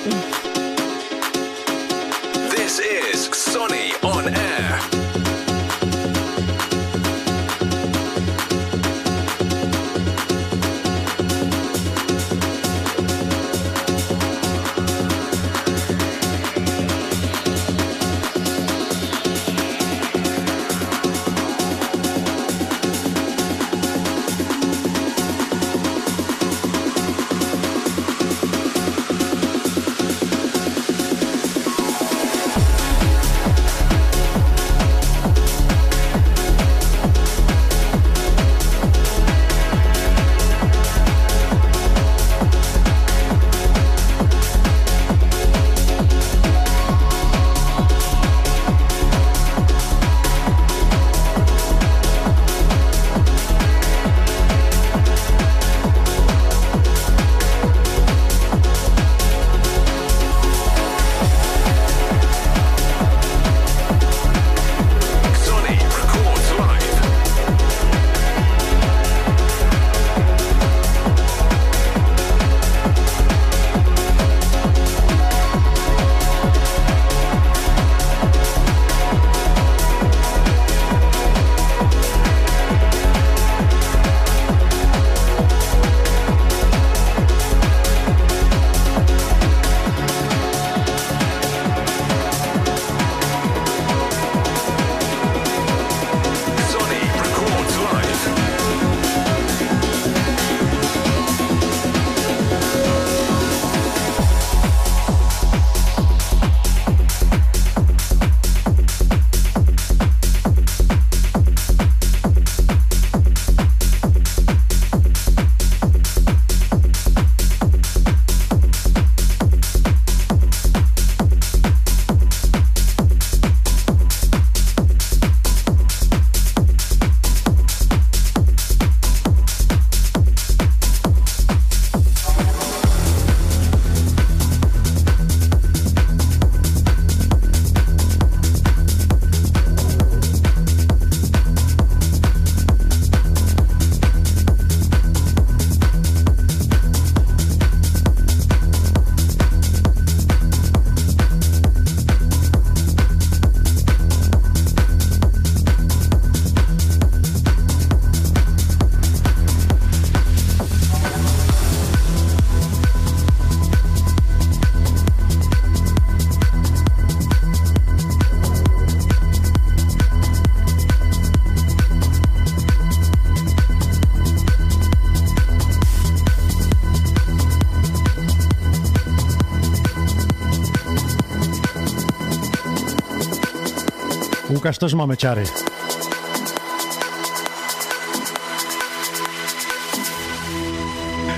Łukasz, też mamy ciary.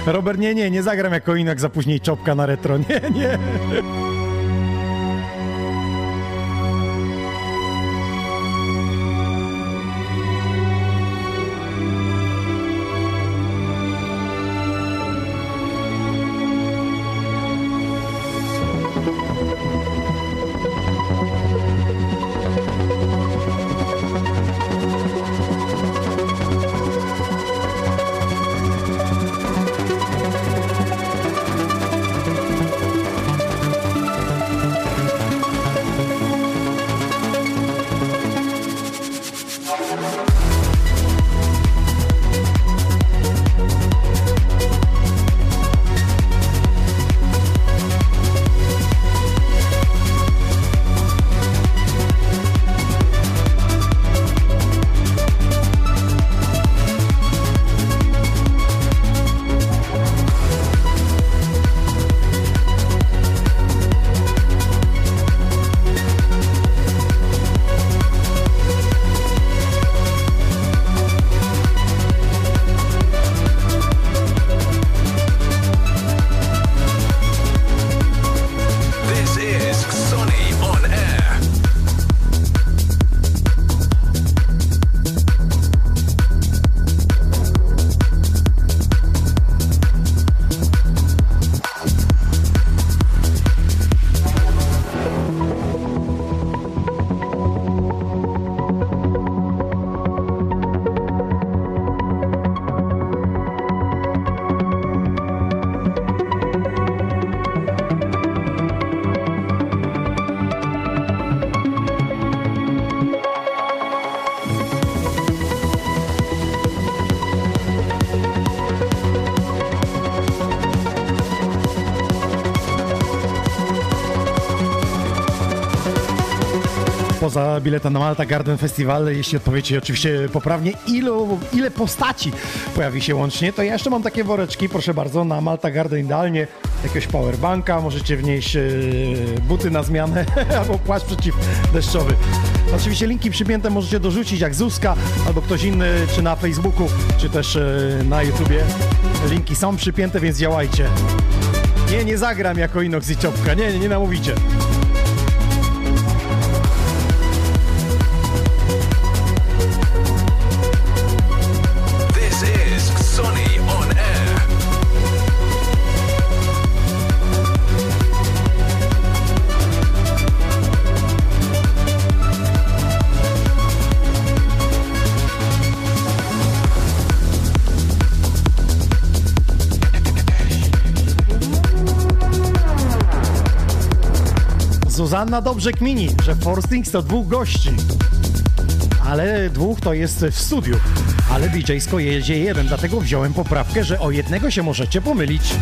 Robert, nie, nie, nie zagram jako inak za później czopka na retro. Nie, nie. Poza biletem na Malta Garden Festival, jeśli odpowiecie oczywiście poprawnie, ilu, ile postaci pojawi się łącznie, to ja jeszcze mam takie woreczki, proszę bardzo, na Malta Garden idealnie jakiegoś powerbanka, możecie wnieść e, buty na zmianę albo płaszcz przeciwdeszczowy. Oczywiście linki przypięte możecie dorzucić jak Zuzka albo ktoś inny, czy na Facebooku, czy też e, na YouTubie. Linki są przypięte, więc działajcie. Nie, nie zagram jako Inox i Czopka, nie, nie, nie namówicie. Zuzanna dobrze kmini, że Forstings to dwóch gości. Ale dwóch to jest w studiu. Ale DJ-sko jedzie jeden, dlatego wziąłem poprawkę, że o jednego się możecie pomylić.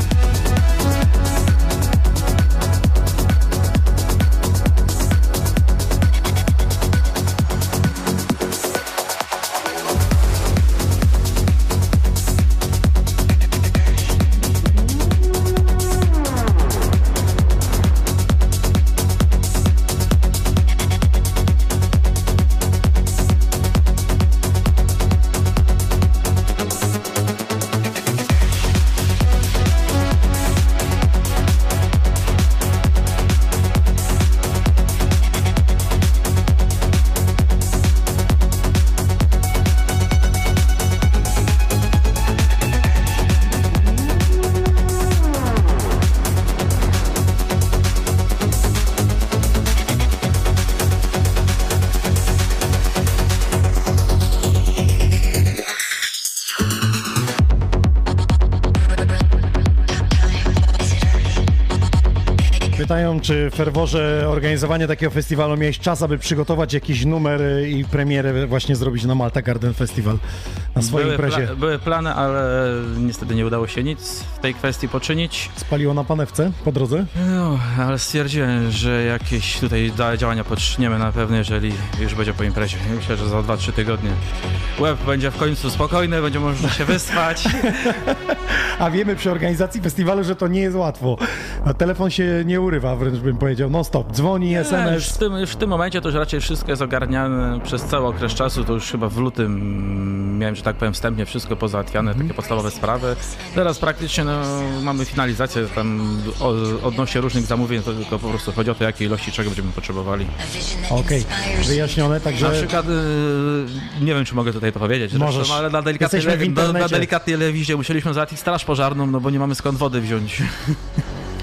Czy w ferworze organizowania takiego festiwalu miałeś czas, aby przygotować jakiś numer y, i premierę właśnie zrobić na Malta Garden Festival na swojej Były, imprezie. pla- były plany, ale niestety nie udało się nic w tej kwestii poczynić. Spaliło na panewce po drodze? No, ale stwierdziłem, że jakieś tutaj działania poczniemy na pewno, jeżeli już będzie po imprezie. Myślę, że za 2-3 tygodnie łeb będzie w końcu spokojny, będzie można się wyspać. A wiemy przy organizacji festiwalu, że to nie jest łatwo. A telefon się nie urywa wręcz bym powiedział, non stop. Dzwoni, Nie, już SMS. w, tym, już w tym momencie to już raczej wszystko jest ogarniane przez cały okres czasu, to już chyba w lutym mm, miałem, że tak powiem, wstępnie wszystko pozałatwiane, takie podstawowe sprawy. Teraz praktycznie no, mamy finalizację tam o, odnośnie różnych zamówień, to tylko po prostu chodzi o to, jakiej ilości czego będziemy potrzebowali. Okej, wyjaśnione, także... Na przykład, y, nie wiem, czy mogę tutaj to powiedzieć, Możesz. zresztą, ale na delikatnej, na, na delikatnej lewizie musieliśmy załatwić straż pożarną, no bo nie mamy skąd wody wziąć.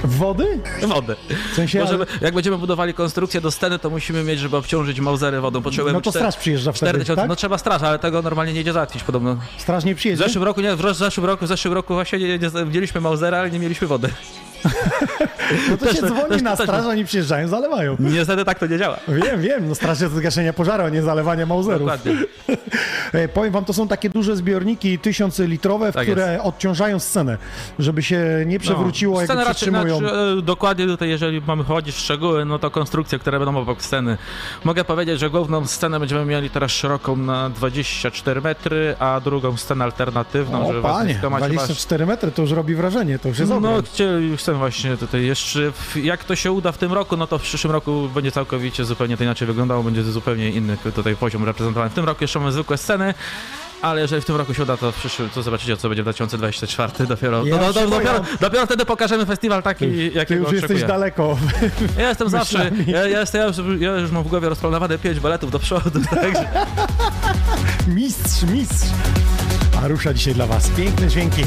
Wody? Wodę. W sensie, Możemy, jak będziemy budowali konstrukcję do sceny, to musimy mieć, żeby obciążyć mauzery wodą. Potrzebujemy no to straż przyjeżdża wtedy, 4000, tak? No trzeba straż, ale tego normalnie nie idzie załatwić podobno. Straż nie W przyjedzie? zeszłym roku, nie, w zeszłym roku, w zeszłym roku właśnie nie, nie, mieliśmy mauzera, ale nie mieliśmy wody. No to też się to- dzwoni też- na też- straż, oni przyjeżdżają, zalewają. Niestety tak to nie działa. Wiem, wiem, no straż jest od gaszenia pożaru, a nie zalewania mauzerów. Dokładnie. E, Powiem wam, to są takie duże zbiorniki, tysiące litrowe, w Tak które odciążają scenę, żeby się nie przewróciło, jak No. Scenę raczej, przytrzymują. znaczy, e, dokładnie tutaj, jeżeli mamy chodzić w szczegóły, no to konstrukcje, które będą obok sceny. Mogę powiedzieć, że główną scenę będziemy mieli teraz szeroką na 24 metry, a drugą scenę alternatywną, O żeby panie, nie skłamać, chyba 24 metry to już robi wrażenie, to już jest No, ogrom. Chcę właśnie tutaj jeszcze, jak to się uda w tym roku, no to w przyszłym roku będzie całkowicie zupełnie to inaczej wyglądało, będzie zupełnie inny tutaj poziom reprezentowany. W tym roku jeszcze mamy zwykłe sceny, ale jeżeli w tym roku się uda, to w przyszłym, to zobaczycie, co będzie w 2024 dopiero. Ja no, się no, dopiero, dopiero wtedy pokażemy festiwal taki, Ty jakiego już jesteś oczekuję. daleko. Ja jestem zawsze, ja, ja, jestem, ja, już, ja już mam w głowie rozplanowane 5 baletów do przodu, także mistrz, mistrz. A rusza dzisiaj dla was piękne dźwięki.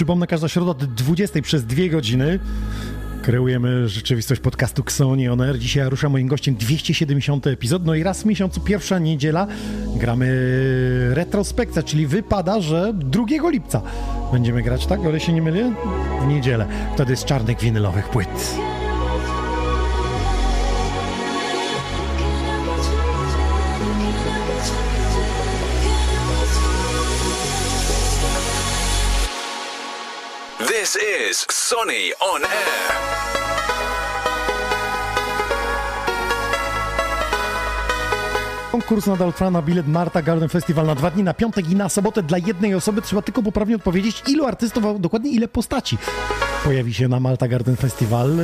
Przypomnę, każda środa od 20 przez dwie godziny. Kreujemy rzeczywistość podcastu Xoni On Air. Dzisiaj rusza moim gościem 270 epizod. No i raz w miesiącu, pierwsza niedziela, gramy retrospekcja, czyli wypada, że 2 lipca będziemy grać, tak? Ale się nie mylę? W niedzielę. Wtedy z czarnych winylowych płyt. Trwa na bilet Marta Garden Festival na dwa dni, na piątek i na sobotę dla jednej osoby. Trzeba tylko poprawnie odpowiedzieć, ilu artystów, a dokładnie ile postaci pojawi się na Malta Garden Festival.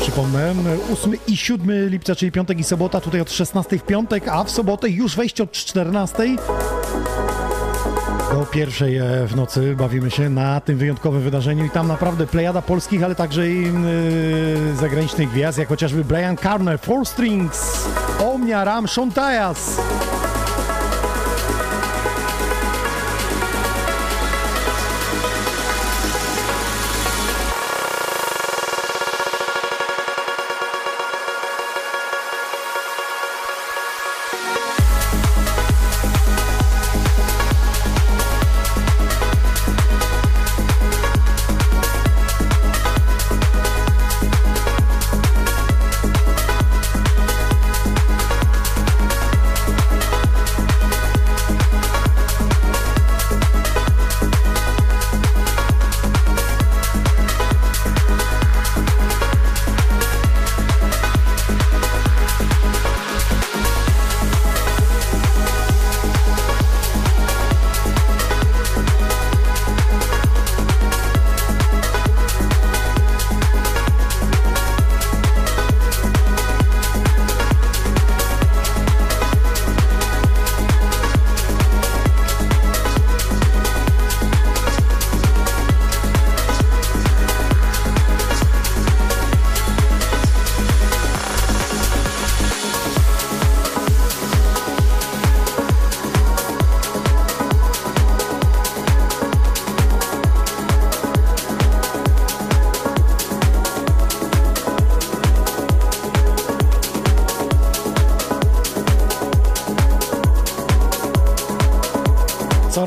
Przypomnę, 8 i 7 lipca, czyli piątek i sobota, tutaj od 16 w piątek, a w sobotę już wejście od 14 do pierwszej e, w nocy bawimy się na tym wyjątkowym wydarzeniu i tam naprawdę plejada polskich, ale także i yy, zagranicznych gwiazd, jak chociażby Brian Carner, Four Strings, Omnia Ram, Shontajas.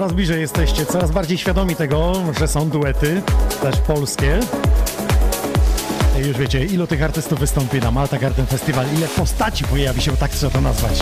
Coraz bliżej jesteście, coraz bardziej świadomi tego, że są duety, też polskie. I już wiecie, ilu tych artystów wystąpi na Malta Garden Festival, ile postaci pojawi się, tak trzeba to nazwać.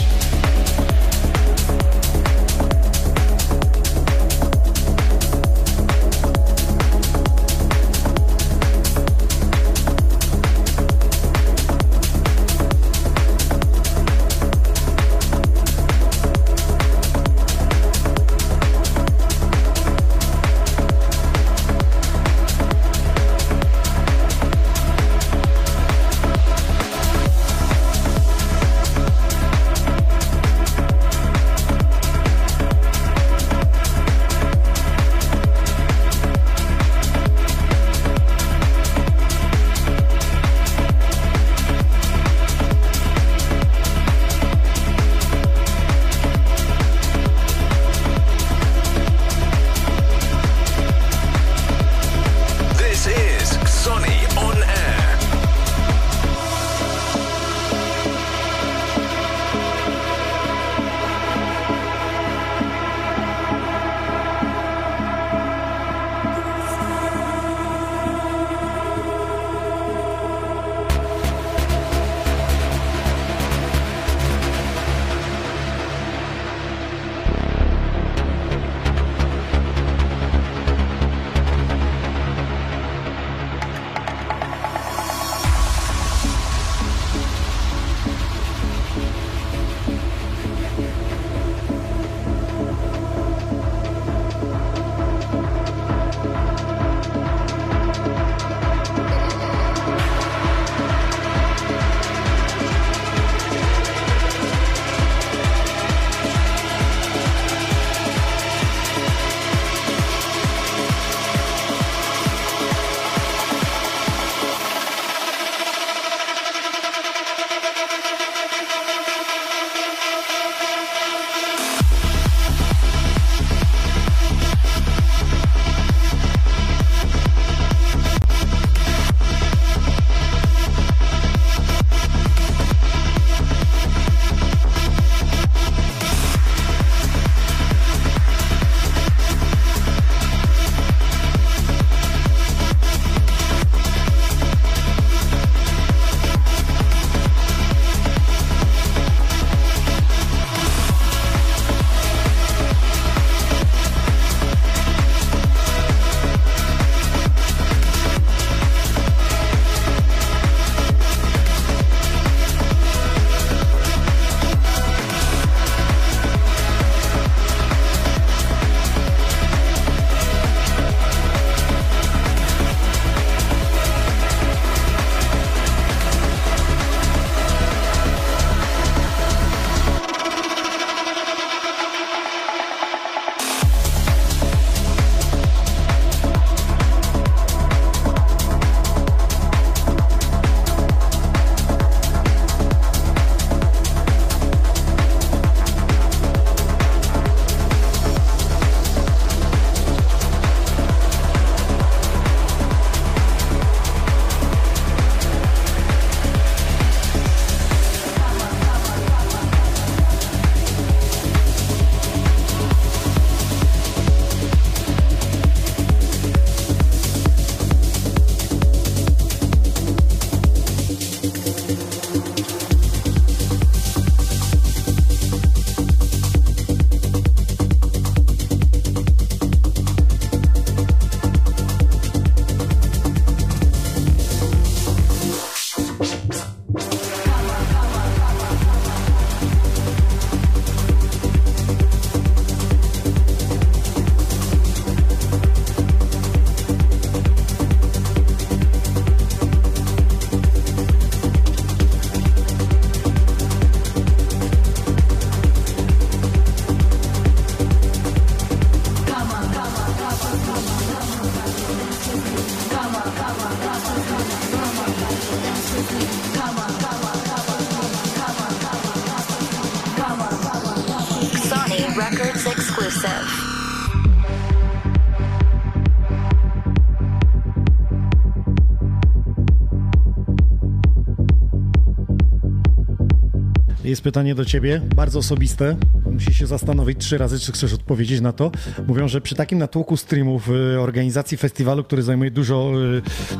Jest pytanie do ciebie, bardzo osobiste. Musisz się zastanowić trzy razy, czy chcesz odpowiedzieć na to. Mówią, że przy takim natłoku streamów, y, organizacji festiwalu, który zajmuje dużo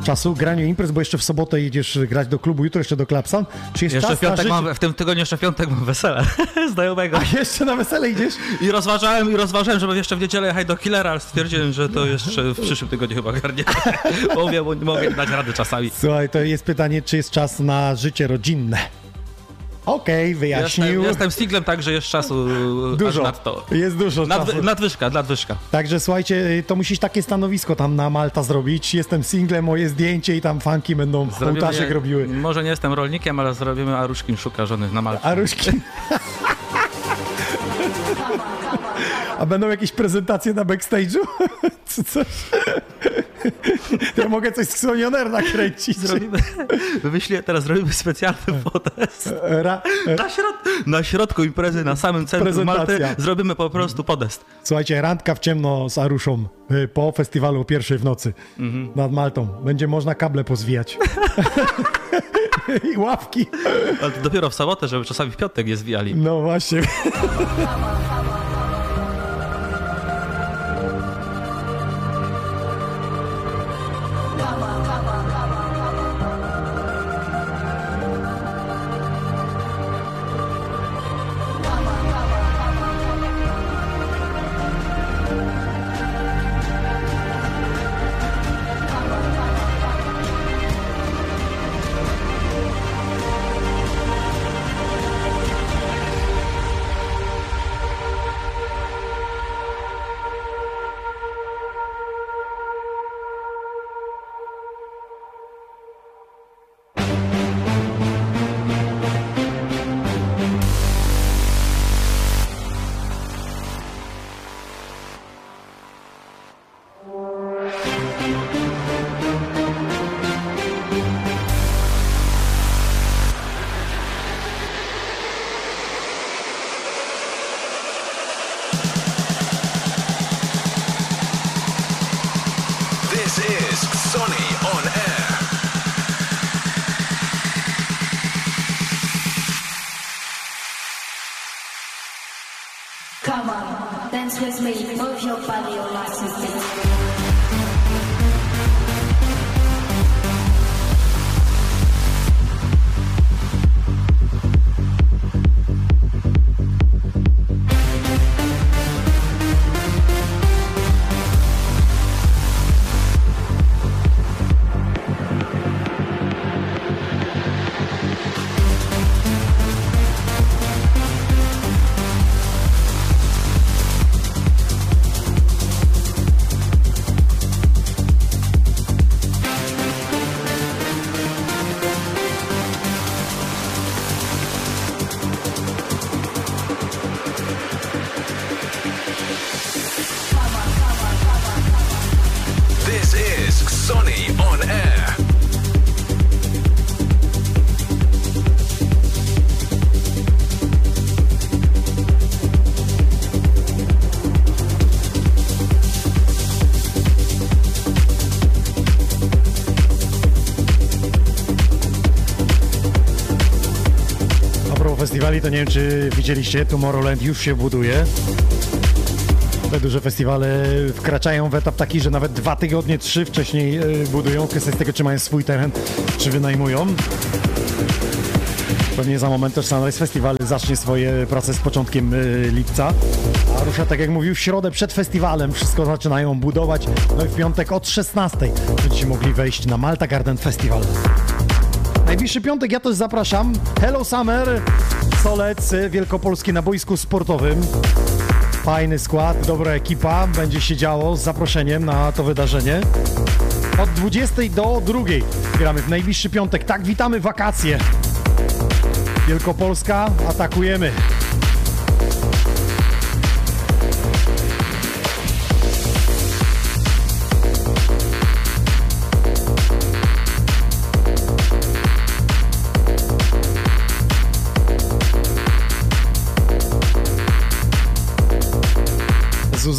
y, czasu, graniu imprez, bo jeszcze w sobotę jedziesz grać do klubu, jutro jeszcze do Klapsan. Czy jest Jeszcze czas w piątek na życie? mam, w tym tygodniu jeszcze w piątek mam wesele znajomego. A jeszcze na wesele idziesz? I rozważałem, i rozważałem, żeby jeszcze w niedzielę jechać do Killera, ale stwierdziłem, że to jeszcze w przyszłym tygodniu chyba garnie. Mówię, bo nie mogę dać rady czasami. Słuchaj, to jest pytanie, czy jest czas na życie rodzinne? Okej, wyjaśnił. Jestem, jestem singlem, także jest czasu Dużo. aż nad to. Jest dużo czasu. Nadwy, nadwyżka, nadwyżka. Także słuchajcie, to musisz takie stanowisko tam na Malta zrobić. Jestem singlem, moje zdjęcie i tam fanki będą ołtarzek je- robiły. Może nie jestem rolnikiem, ale zrobimy Aruszkin szuka żony na Malcie. A różki... A będą jakieś prezentacje na backstage'u? Czy coś? Ja mogę coś z Xonioner nakręcić. Zrobimy, wymyśliłem, teraz zrobimy specjalny podest. Ra... Na, środ na środku imprezy, na samym centrum Malty, zrobimy po prostu podest. Słuchajcie, randka w ciemno z Aruszą y, po festiwalu o pierwszej w nocy nad Maltą. Będzie można kable pozwijać. I ławki. Ale to dopiero w sobotę, żeby czasami w piątek je zwijali. No właśnie. Dance with me, move your body, your license festiwali, to nie wiem, czy widzieliście, Tomorrowland już się buduje. Te duże festiwale wkraczają w etap taki, że nawet dwa tygodnie, trzy wcześniej e, budują. Kwestia jest tego, czy mają swój teren, czy wynajmują. Pewnie za moment też Sunrise Festival zacznie swoje prace z początkiem e, lipca. A rusza, tak jak mówił, w środę przed festiwalem. Wszystko zaczynają budować. No i w piątek od 16 będziecie mogli wejść na Malta Garden Festival. Najbliższy piątek ja też zapraszam. Hello Summer, Solec Wielkopolski na boisku sportowym. Fajny skład, dobra ekipa, będzie się działo z zaproszeniem na to wydarzenie. Od 20 do 2 gramy w najbliższy piątek. Tak, witamy wakacje. Wielkopolska, atakujemy.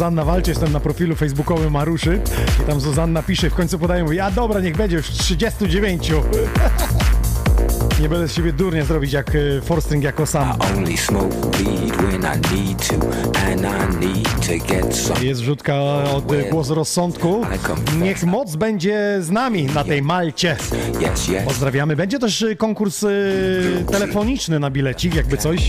Zuzanna walczy, jestem na profilu facebookowym Maruszy i tam Zuzanna pisze, w końcu podaję, mówi, a dobra, niech będzie już 39. Nie będę z siebie durnie zrobić jak y, Forstring jako sam. Jest wrzutka od y, Głos Rozsądku. Niech moc będzie z nami na tej Malcie. Pozdrawiamy. Będzie też y, konkurs telefoniczny na bilecik, jakby coś.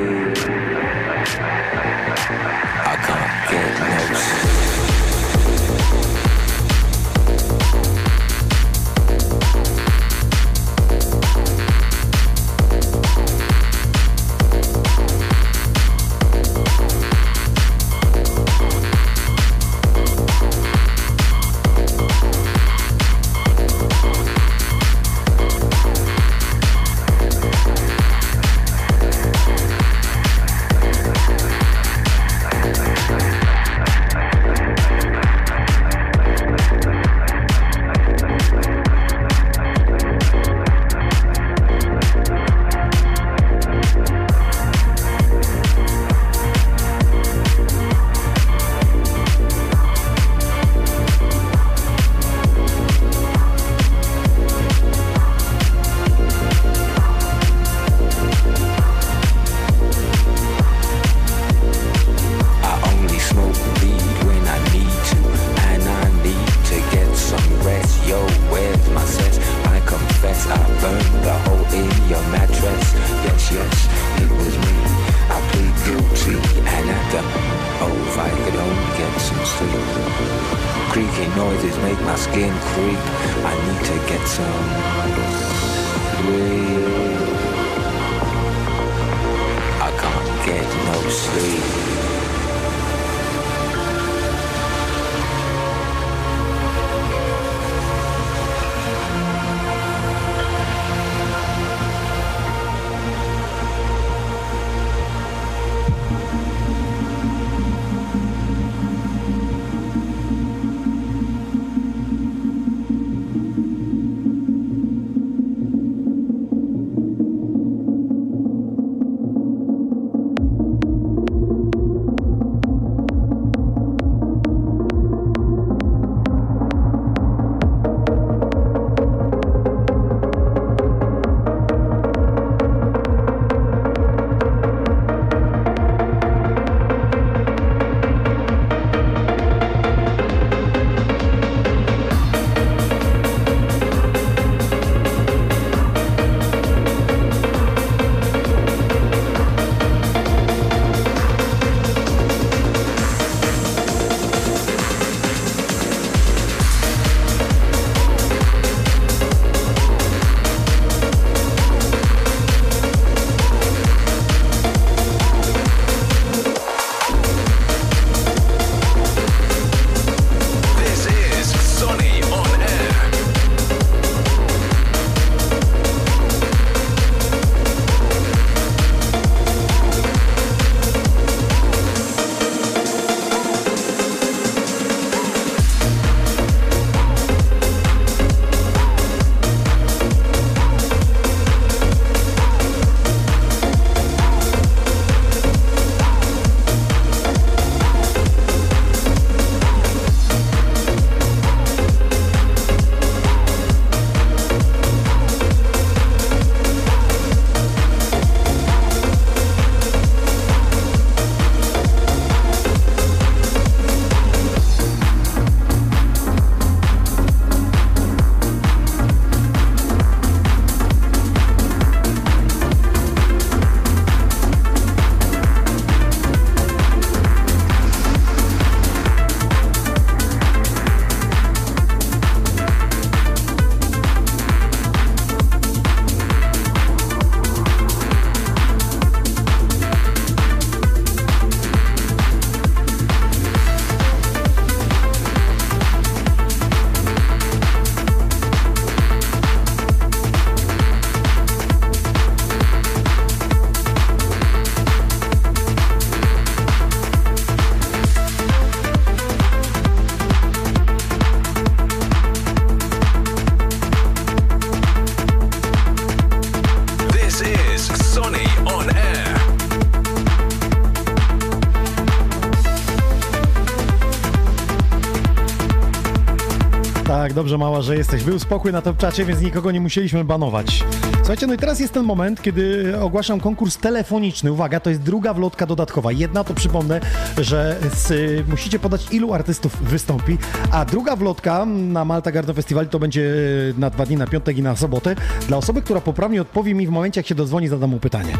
Dobrze mała, że jesteś. Był spokój na top czacie, więc nikogo nie musieliśmy banować. Słuchajcie, no i teraz jest ten moment, kiedy ogłaszam konkurs telefoniczny. Uwaga, to jest druga wlotka dodatkowa. Jedna to przypomnę, że z, musicie podać ilu artystów wystąpi, a druga wlotka na Malta Garden Festival to będzie na dwa dni, na piątek i na sobotę. Dla osoby, która poprawnie odpowie mi w momencie, jak się dozwoni, zadam mu pytanie.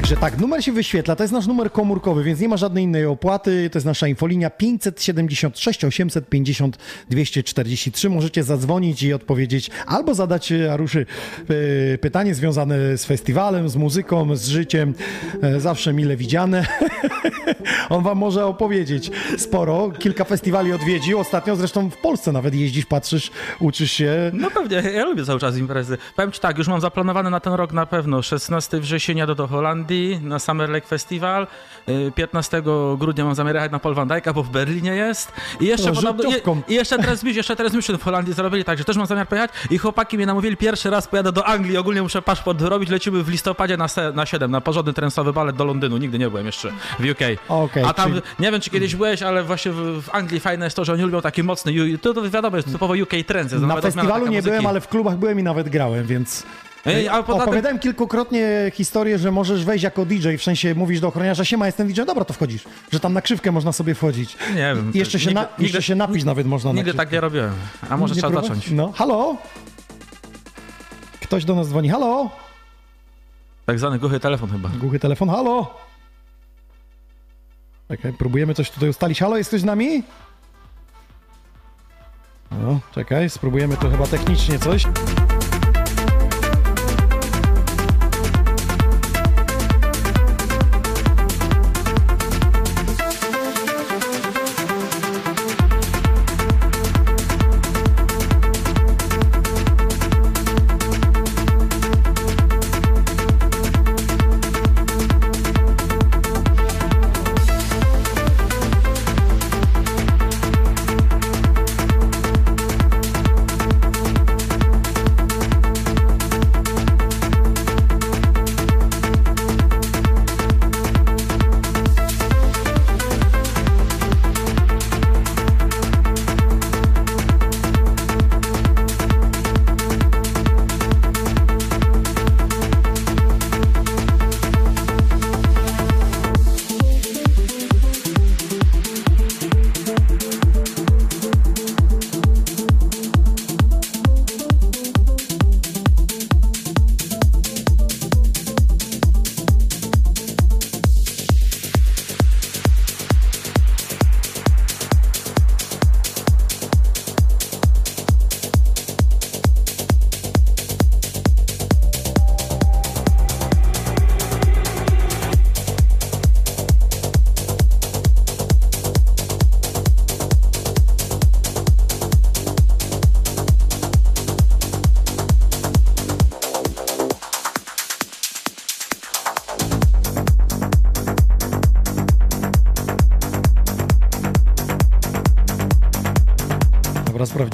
Także tak, numer się wyświetla, to jest nasz numer komórkowy, więc nie ma żadnej innej opłaty, to jest nasza infolinia 576 850 243. Możecie zadzwonić i odpowiedzieć, albo zadać e, Aruszy e, pytanie związane z festiwalem, z muzyką, z życiem, e, zawsze mile widziane. On wam może opowiedzieć sporo, kilka festiwali odwiedził, ostatnio zresztą w Polsce nawet jeździsz, patrzysz, uczysz się. No pewnie, ja lubię cały czas imprezy. Powiem ci tak, już mam zaplanowane na ten rok na pewno 16 września do, do Holandii na Summer Lake Festival. Y, 15 grudnia mam zamiar jechać na Paul van Dijk'a, bo w Berlinie jest. I jeszcze No, podobno, i, i jeszcze teraz Mission, jeszcze w Holandii zrobili, także też mam zamiar pojechać. I chłopaki mnie namówili, pierwszy raz pojadę do Anglii, ogólnie muszę paszport wyrobić, lecimy w listopadzie na, se, na 7, na porządny trensowy balet do Londynu. Nigdy nie byłem jeszcze w UK. Okej, A tam, czyli- nie wiem czy kiedyś byłeś, ale właśnie w, w Anglii fajne jest to, że oni lubią taki mocny, to, to wiadomo, jest typowo UK trends. jest Na festiwalu nie byłem, ale w klubach byłem i nawet grałem, więc... Ej, a poza Opowiadałem kilkukrotnie historię, że możesz wejść jako DJ, w sensie mówisz do ochroniarza, siema, jestem DJ, dobra, to wchodzisz. Że tam na krzywkę można sobie wchodzić. Nie wiem. I jeszcze się, na, nigdy- jeszcze się napić nawet można Nigdy na tak nie robiłem. A może Nie trzeba próbować? zacząć. No, halo? Ktoś do nas dzwoni, halo? Tak zwany głuchy telefon chyba. Głuchy telefon, halo? Czekaj, próbujemy coś tutaj ustalić. Halo, jest ktoś z nami? No, czekaj, spróbujemy to chyba technicznie coś.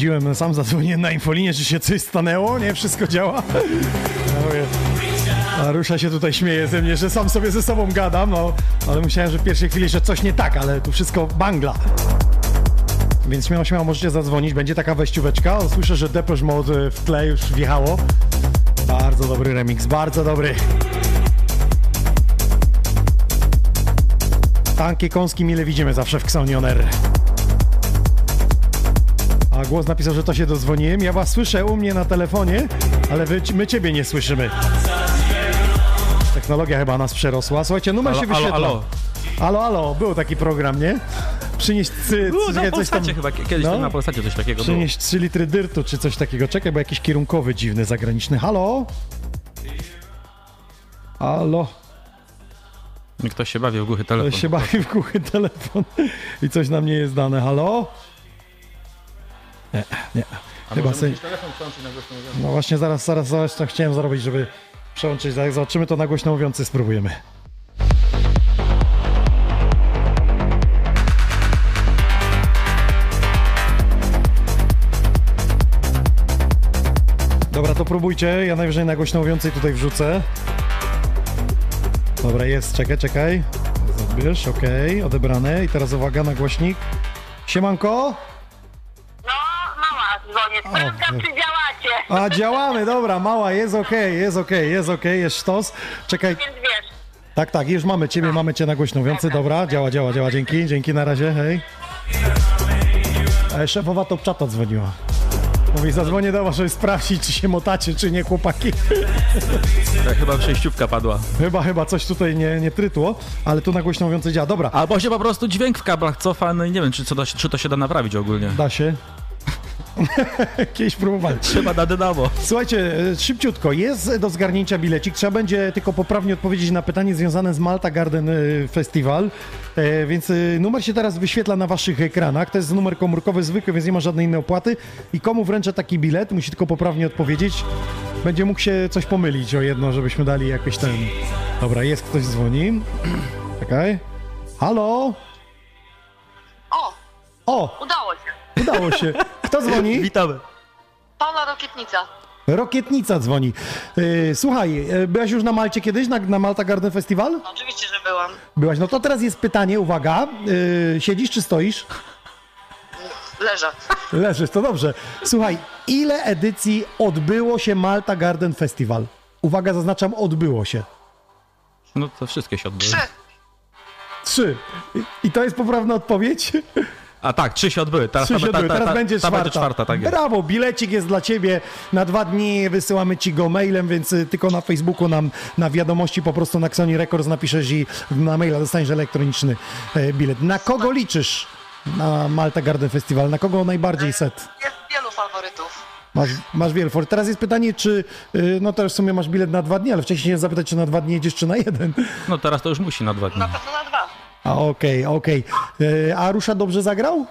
Sprawdziłem, sam zadzwoniłem na infolinię, czy się coś stanęło, nie? Wszystko działa? A Rusza się tutaj śmieje ze mnie, że sam sobie ze sobą gadam, no, ale musiałem, że w pierwszej chwili, że coś nie tak, ale tu wszystko bangla. Więc śmiało, śmiało możecie zadzwonić, będzie taka wejścióweczka. Słyszę, że Depeche Mode w tle już wjechało. Bardzo dobry remix, bardzo dobry. Tanki kąski mile widzimy zawsze w Xonioner. Głos napisał, że to się dozwoniłem. Ja was słyszę u mnie na telefonie, ale wy, my ciebie nie słyszymy. Technologia chyba nas przerosła. Słuchajcie, numer Alo, się wyświetla. alo, alo. Alo, był taki program, nie? Przynieść cy, Było cy, na coś tam. Chyba, kiedyś No. tam na Polsacie coś takiego było. Przynieść 3 litry dyrtu czy coś takiego. Czekaj, bo jakiś kierunkowy dziwny, zagraniczny. Halo? Halo? Ktoś się bawi w głuchy Telefon. telefon. się bawi w głuchy telefon i coś nam nie jest dane. Halo? Nie, nie. Chyba sobie... No właśnie, zaraz, zaraz, zaraz to chciałem zrobić, żeby przełączyć. Zaraz zobaczymy to na głośno mówiący, spróbujemy. Dobra, to próbujcie. Ja najwyżej na głośno mówiącej tutaj wrzucę. Dobra, jest, czekaj, czekaj. Zabierz, okej, odebrane. I teraz uwaga na głośnik. Siemanko? Sprawdzam, czy działacie. A działamy, dobra, mała, jest okej, jest okej, jest okej, jest sztos. Czekaj, Więc wiesz, tak, tak, już mamy ciebie, mamy cię na głośno mówiący, dobra, działa, działa, działa, dzięki, dzięki, na razie, hej. E, Szefowa Topczata dzwoniła. Mówi, zadzwonię do was, żeby sprawdzić, czy się motacie, czy nie, chłopaki. Tak, chyba przejściówka padła. Chyba, chyba coś tutaj nie, nie trytło, ale tu na głośno mówiący działa. Dobra, Albo się po prostu dźwięk w kablach cofa, no i nie wiem, czy, co to, czy to się da naprawić ogólnie. da się. Kiedyś próbowali. Trzeba na dynamo. Słuchajcie, e, szybciutko, jest do zgarnięcia bilecik. Trzeba będzie tylko poprawnie odpowiedzieć na pytanie związane z Malta Garden e, Festival. E, Więc numer się teraz wyświetla na waszych ekranach. To jest numer komórkowy zwykły, więc nie ma żadnej innej opłaty. I komu wręczę taki bilet, musi tylko poprawnie odpowiedzieć. Będzie mógł się coś pomylić o jedno, żebyśmy dali jakoś ten... Dobra, jest ktoś dzwoni. Czekaj. Halo? O, O, udało się. Udało się. Kto dzwoni? Witamy. Paula Rokietnica. Rokietnica dzwoni. Yy, słuchaj, yy, byłaś już na Malcie kiedyś, na, na Malta Garden Festival? Oczywiście, że byłam. Byłaś. No to teraz jest pytanie, uwaga. Yy, siedzisz czy stoisz? Leżę. Leżysz, to dobrze. Słuchaj, ile edycji odbyło się Malta Garden Festival? Uwaga, zaznaczam, odbyło się. No to wszystkie się odbyły. Trzy. Trzy. I to jest poprawna odpowiedź? A tak, trzy się odbyły. Teraz, Trzy ta, się ta, odbyły. ta, Teraz ta, będzie ta czwarta. będzie czwarta, tak jest. Brawo, bilecik jest dla ciebie na dwa dni. Wysyłamy ci go mailem, więc y, tylko na Facebooku nam na wiadomości po prostu na Xoni Records napiszesz i na maila dostaniesz elektroniczny e, bilet. Na kogo liczysz na Malta Garden Festival? Na kogo najbardziej set? Jest wielu faworytów. Masz, masz wiele for. Teraz jest pytanie, czy, y, no to w sumie masz bilet na dwa dni, ale wcześniej chciałem zapytać, czy na dwa dni jedziesz, czy na jeden. No teraz to już musi na dwa dni. Na pewno na dwa. A okej, okej. Y, A Rusza dobrze zagrał?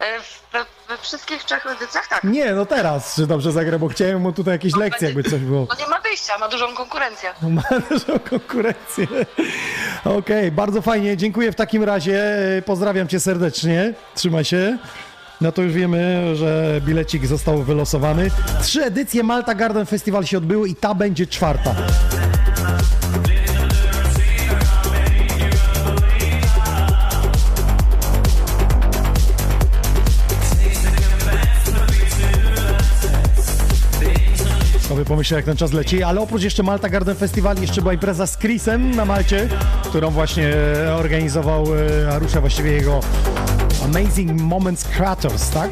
E, We, wszystkich trzech edycjach tak. Nie, no teraz, czy dobrze zagrał, bo chciałem mu tutaj jakieś lekcje, jakby coś było. No nie ma wyjścia, ma dużą konkurencję. Ma dużą konkurencję. Okej, bardzo fajnie, dziękuję w takim razie. Pozdrawiam cię serdecznie. Trzymaj się. No to już wiemy, że bilecik został wylosowany. Trzy edycje Malta Garden Festival się odbyły i ta będzie czwarta. Pomyślę, jak ten czas leci, ale oprócz jeszcze Malta Garden Festival jeszcze była impreza z Chrisem na Malcie, którą właśnie e, organizował e, Arusza, właściwie jego Amazing Moments Creators, tak?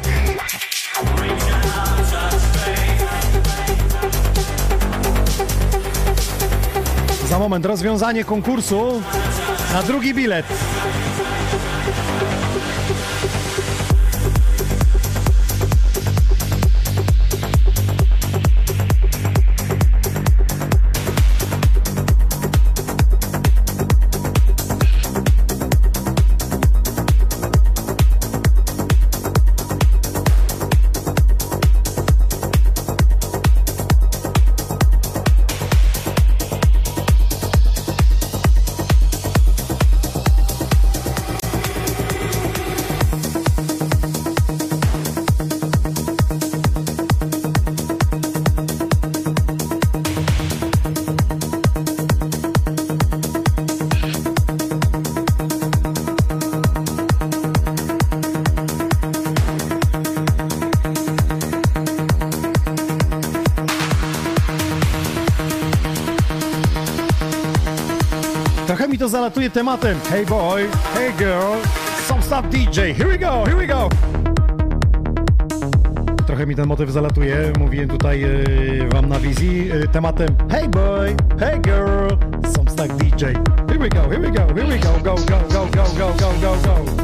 Za moment rozwiązanie konkursu na drugi bilet. tematem. Hey boy, hey girl, some stuff DJ. Here we go, here we go. Trochę mi ten motyw zalatuje, mówiłem tutaj e, wam na wizji e, tematem Hey boy, hey girl, some stuff DJ. Here we go, here we go, here we go, go, go, go, go, go, go, go. go.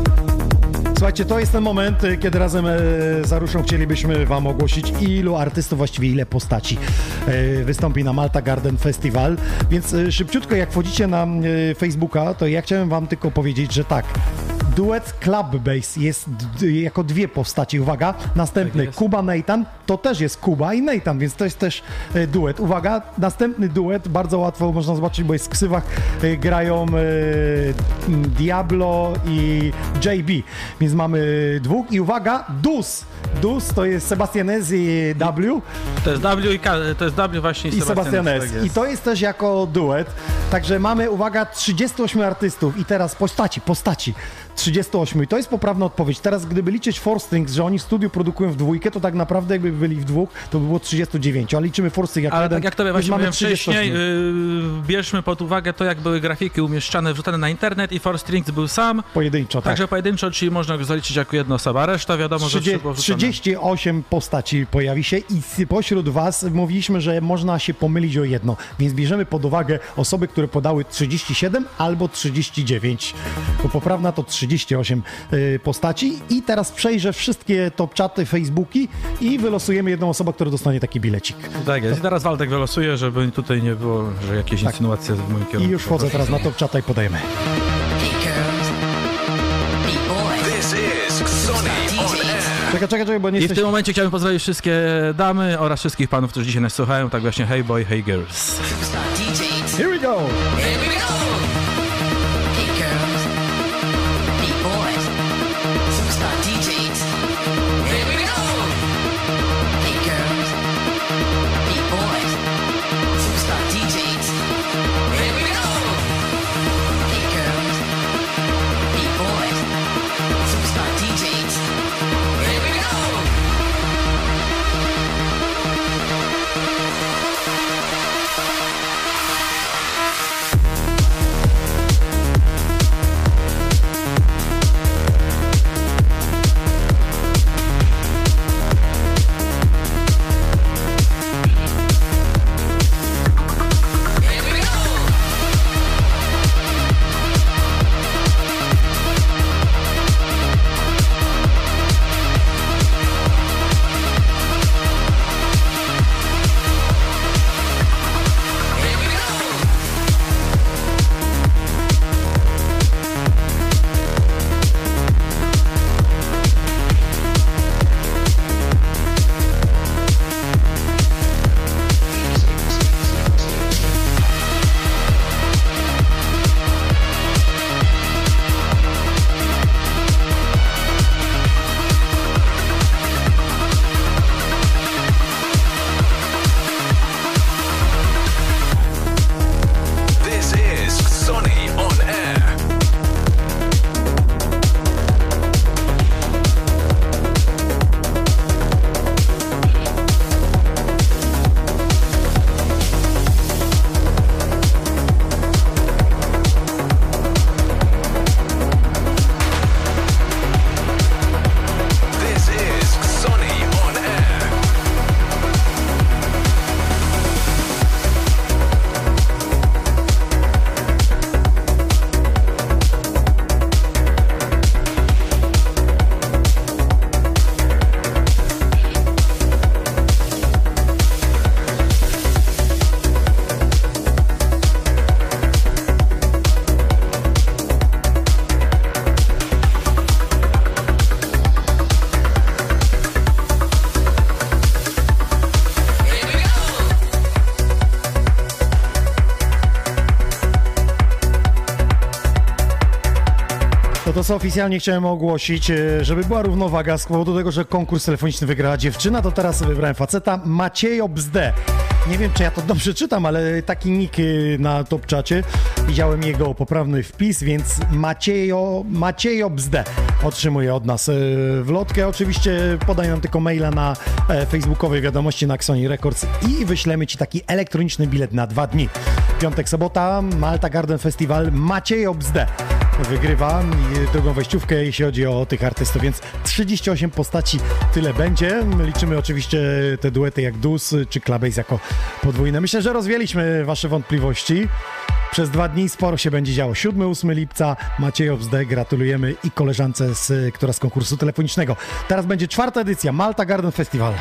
Słuchajcie, to jest ten moment, y, kiedy razem e, z Aruszą chcielibyśmy Wam ogłosić, ilu artystów, właściwie ile postaci e, wystąpi na Malta Garden Festival. Więc szybciutko, jak wchodzicie na Facebooka, to ja chciałem Wam tylko powiedzieć, że tak. Duet Club Bass jest jako dwie postaci. Uwaga, następny Kuba Nathan, to też jest Kuba i Nathan, więc to jest też e, duet. Uwaga, następny duet, bardzo łatwo można zobaczyć, bo jest w ksywach, e, grają e, Diablo i JB, więc mamy dwóch i uwaga, Dus. Dus to jest Sebastian S i W To jest W i K, to jest W właśnie i Sebastian S. tak I to jest też jako duet. Także mamy, uwaga, 38 artystów i teraz postaci, postaci. 38. I to jest poprawna odpowiedź. Teraz, gdyby liczyć Four Strings, że oni w studiu produkują w dwójkę, to tak naprawdę jakby byli w dwóch, to by było 39. Ale liczymy Four Strings jak Ale jeden, tak jak tobie właśnie mamy wcześniej, 38. yy, bierzmy pod uwagę to, jak były grafiki umieszczane, wrzucane na internet i Four Strings był sam, Pojedynczo, tak. także pojedynczo, czyli można go zaliczyć jako jedna osoba, reszta wiadomo, że 30, było wrzucone. 38 postaci pojawi się i pośród Was mówiliśmy, że można się pomylić o jedno, więc bierzemy pod uwagę osoby, które podały 37 albo 39, bo poprawna to 38 y, postaci i teraz przejrzę wszystkie top czaty, facebooki i wylosujemy jedną osobę, która dostanie taki bilecik. Tak jest. I teraz Waldek wylosuje, żeby tutaj nie było, że jakieś Tak. insynuacje w moim I kierunku. już wchodzę teraz na top czata i podajemy. Czekaj, czekaj, czekaj, bo nie I w jesteś... tym momencie chciałbym pozdrowić wszystkie damy oraz wszystkich panów, którzy dzisiaj nas słuchają, tak właśnie hey boy, hey girls. Here we go! Co oficjalnie chciałem ogłosić, e, żeby była równowaga z powodu tego, że konkurs telefoniczny wygrała dziewczyna, to teraz wybrałem faceta Maciejo Bzde. Nie wiem, czy ja to dobrze czytam, ale taki nick e, na top czacie. Widziałem jego poprawny wpis, więc Maciejo, Maciejo Bzde otrzymuje od nas e, wlotkę. Oczywiście podaj nam tylko maila na facebookowej wiadomości na Xoni Records i wyślemy Ci taki elektroniczny bilet na dwa dni. Piątek, sobota, Malta Garden Festival, Maciejo Bzde wygrywa drugą wejściówkę, jeśli chodzi o tych artystów, więc 38 postaci tyle będzie. Liczymy oczywiście te duety jak Dus czy Clubbase jako podwójne. Myślę, że rozwieliśmy wasze wątpliwości. Przez dwa dni sporo się będzie działo. 7-8 lipca Maciejow Zde, gratulujemy i koleżance, z, która z konkursu telefonicznego. Teraz będzie czwarta edycja Malta Garden Festival.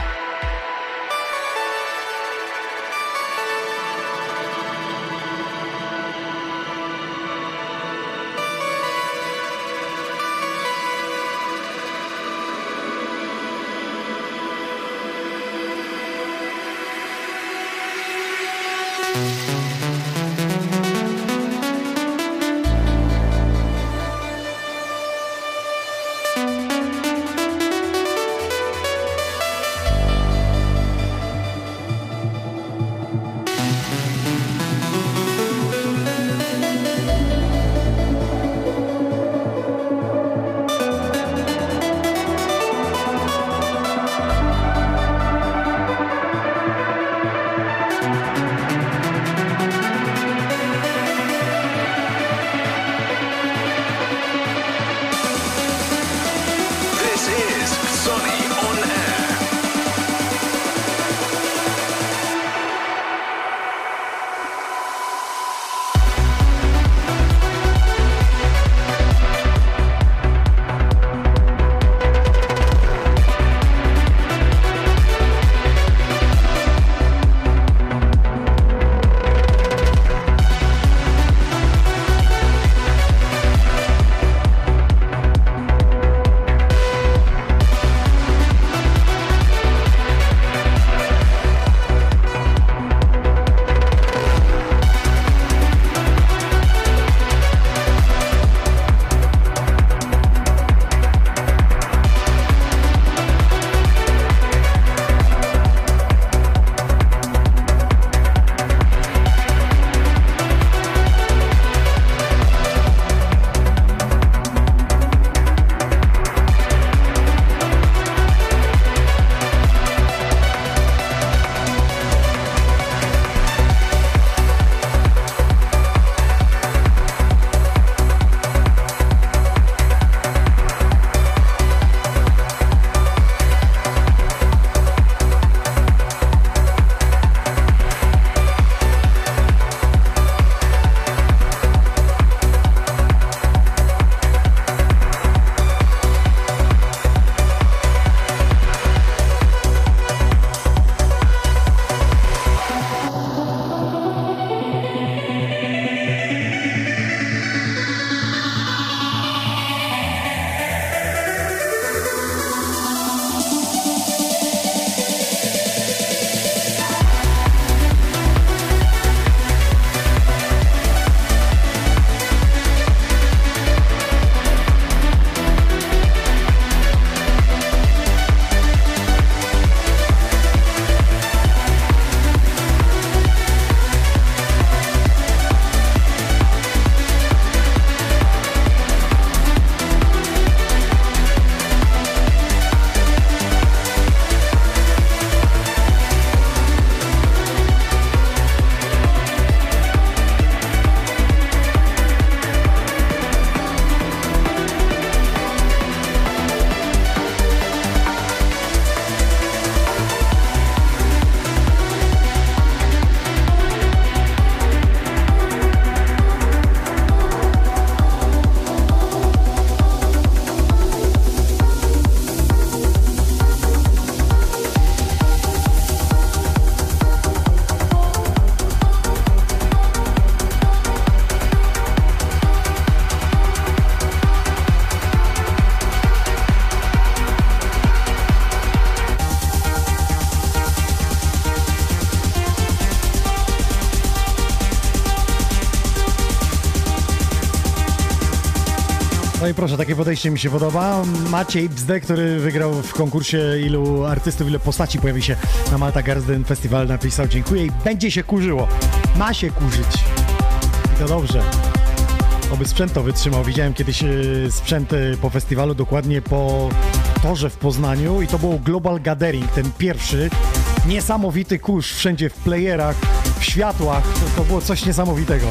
I proszę, takie podejście mi się podoba. Maciej Bzde, który wygrał w konkursie ilu artystów, ile postaci pojawi się na Malta Garden Festival, napisał dziękuję i będzie się kurzyło. Ma się kurzyć. I to dobrze. Oby sprzęt to wytrzymał. Widziałem kiedyś e, sprzęt e, po festiwalu, dokładnie po torze w Poznaniu i to był Global Gathering, ten pierwszy. Niesamowity kurz wszędzie w playerach, w światłach. To, to było coś niesamowitego.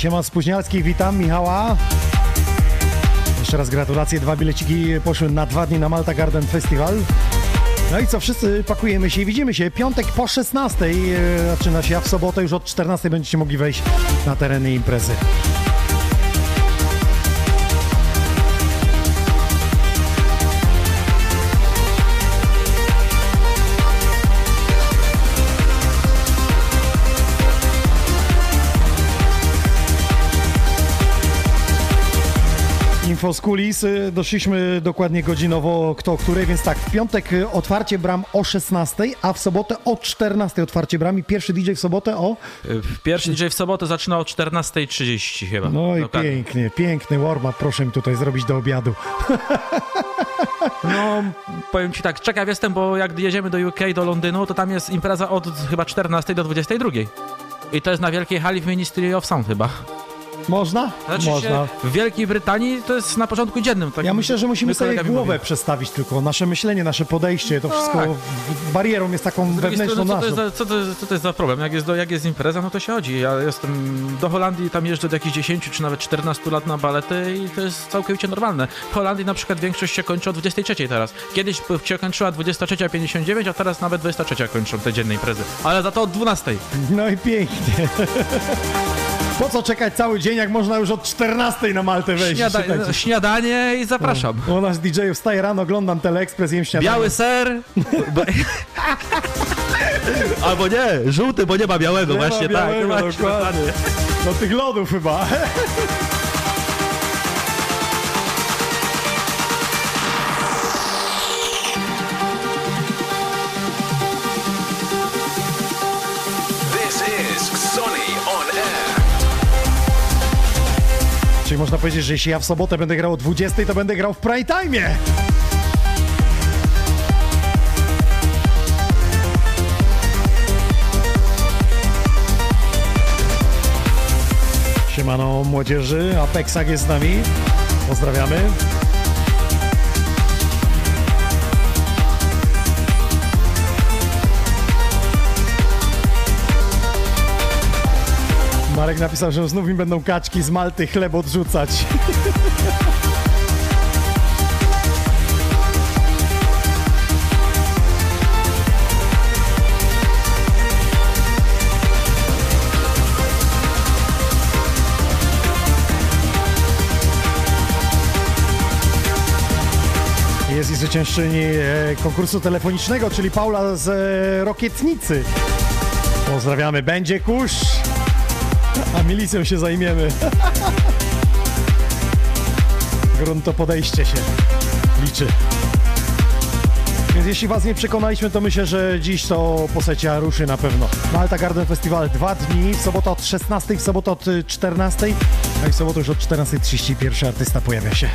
Siema Spóźnialski, witam Michała. Jeszcze raz gratulacje, dwa bileciki poszły na dwa dni na Malta Garden Festival. No i co, wszyscy pakujemy się i widzimy się. Piątek po 16 e, zaczyna się, a w sobotę już od 14 będziecie mogli wejść na tereny imprezy. Z kulis, doszliśmy dokładnie godzinowo kto której, więc tak, w piątek otwarcie bram o 16, a w sobotę o 14 otwarcie bram i pierwszy DJ w sobotę o... Pierwszy DJ w sobotę zaczyna o 14.30 chyba. No i Dokładnie. pięknie, piękny warm-up, proszę mi tutaj zrobić do obiadu. No, powiem ci tak, ciekaw jestem, bo jak jedziemy do UK, do Londynu, to tam jest impreza od chyba 14 do 22. I to jest na wielkiej hali w Ministry of Sound chyba. Można? Znaczy Można. W Wielkiej Brytanii to jest na porządku dziennym. Tak Ja myślę, że musimy my sobie głowę mówimy. przestawić tylko, nasze myślenie, nasze podejście, to wszystko Tak. barierą jest taką wewnętrzną strony, co to, naszą. jest za, co, to jest, co to jest za problem? Jak jest, do, jak jest impreza, no to się chodzi. Ja jestem do Holandii, tam jeżdżę do jakichś 10 czy nawet 14 lat na balety i to jest całkowicie normalne. W Holandii na przykład większość się kończy o 23 teraz. Kiedyś się kończyła 23.59, a teraz nawet 23 kończą te dzienne imprezy. Ale za to od 12. No i pięknie. Po co czekać cały dzień, jak można już od 14 na Maltę wejść? Śniada Słuchajcie. śniadanie i zapraszam. U nas DJ wstaje rano, oglądam Teleekspres, jem śniadanie. Biały ser. Bo... Albo nie, żółty, bo nie ma białego, Nie ma właśnie białego, tak. właśnie, dokładnie. Do tych lodów chyba. Można powiedzieć, że jeśli ja w sobotę będę grał o 20, to będę grał w prime time. Siemano młodzieży, Apexak jest z nami. Pozdrawiamy. Marek napisał, że znów mi będą kaczki z Malty chleb odrzucać. Jest i zwyciężczyni e, konkursu telefonicznego, czyli Paula z e, Rokietnicy. Pozdrawiamy, będzie kurz, a milicją się zajmiemy. Grunto podejście się liczy. Więc jeśli was nie przekonaliśmy, to myślę, że dziś to posecia ruszy na pewno. Malta Garden Festival dwa dni, w sobotę od 16, w sobotę od y, 14, a i w sobotę już od 14.30 pierwszy artysta pojawia się.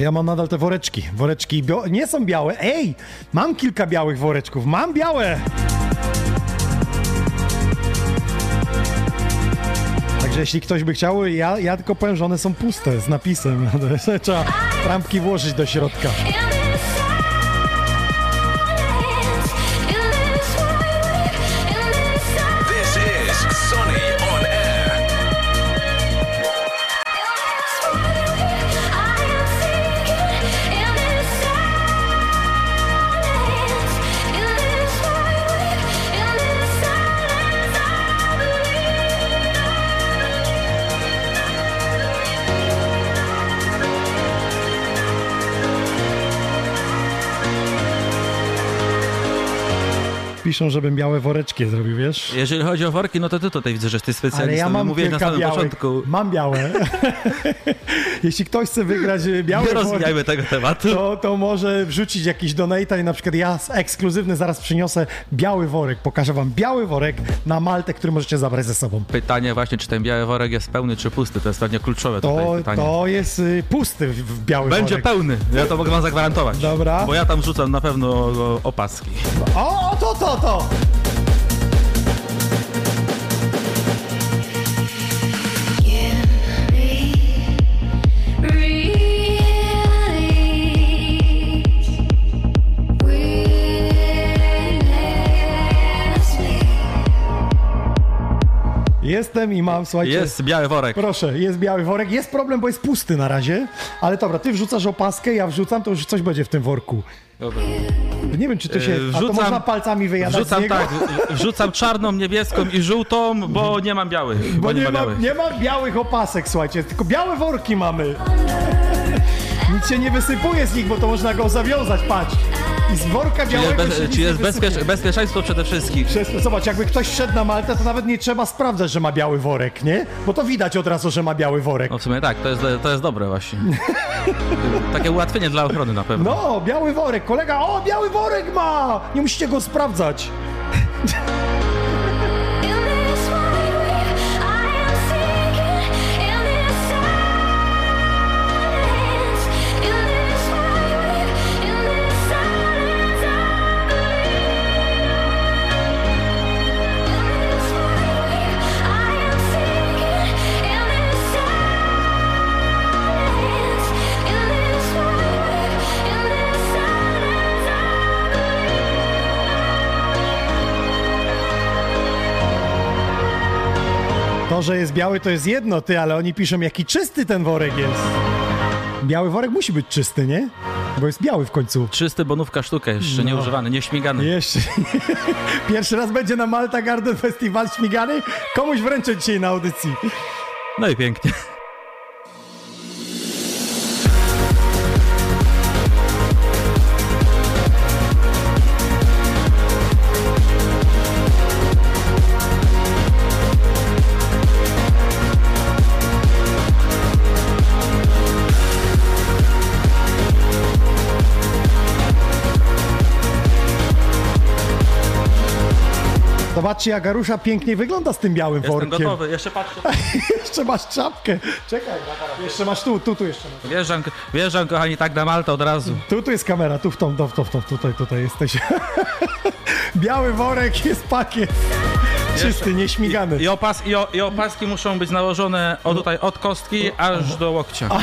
Ja mam nadal te woreczki. Woreczki nie są białe. Ej, mam kilka białych woreczków. Mam białe! Także Także jeśli ktoś by chciał, ja, ja tylko powiem, że one są puste z napisem. Trzeba trampki włożyć do środka. Piszą, żebym białe woreczki zrobił, wiesz? Jeżeli chodzi o worki, no to ty tutaj widzę, że Ale specjalistą. ja mam Mówiłeś na samym białych. początku. Mam białe. Jeśli ktoś chce wygrać e, białe Nie rozwijajmy tego tematu. to, to może wrzucić jakiś donate i na przykład ja z- ekskluzywny zaraz przyniosę biały worek. Pokażę wam biały worek na Maltę, który możecie zabrać ze sobą. Pytanie właśnie, czy ten biały worek jest pełny, czy pusty? To jest pewnie kluczowe To, tutaj pytanie. to jest y, pusty w, biały Będzie worek. pełny, ja to mogę wam zagwarantować. Dobra. Bo ja tam rzucam na pewno opaski. O, o, to, to, to! Jestem i mam, słuchajcie... Jest biały worek. Proszę, jest biały worek. Jest problem, bo jest pusty na razie. Ale dobra, ty wrzucasz opaskę, ja wrzucam, to już coś będzie w tym worku. Dobra. Nie wiem, czy to się... Yy, A to wrzucam- można palcami wyjadać z Wrzucam tak, wrzucam czarną, niebieską i żółtą, bo nie mam białych. Bo nie, ma ma, białych. nie ma białych opasek, słuchajcie, tylko białe worki mamy. Nic się nie wysypuje z nich, bo to można go zawiązać, patrz. I z worka białego jest, bez, nic czy jest bezpiecz, bezpieczeństwo przede wszystkim? Przez- Zobacz, jakby ktoś szedł na Maltę, to nawet nie trzeba sprawdzać, że ma biały worek, nie? Bo to widać od razu, że ma biały worek. No w sumie tak, to jest, to jest dobre właśnie. Takie ułatwienie dla ochrony na pewno. No, biały worek. Kolega, o, biały worek ma! Nie musicie go sprawdzać. To, że jest biały, to jest jedno, ty, ale oni piszą, jaki czysty ten worek jest. Biały worek musi być czysty, nie? Bo jest biały w końcu. Czysty bonówka sztuka, jeszcze No. nieużywany, nieśmigany. Jeszcze. Pierwszy raz będzie na Malta Garden Festival śmigany. Komuś wręczę dzisiaj na audycji. No i pięknie. Zobaczcie, jak Arusza pięknie wygląda z tym białym Jestem workiem. gotowy, jeszcze patrzę. Jeszcze masz czapkę. Czekaj, jeszcze masz tu, tu, tu jeszcze masz. Wjeżdżam, wjeżdżam kochani, tak na Maltę od razu. Tu, tu jest kamera, tu w tą, to, w tą, w tą, tutaj, tutaj jesteś. Biały worek jest pakiet. Czysty, nieśmigany. I, i, opas, i, o, I opaski muszą być nałożone od tutaj, od kostki aż do łokcia. w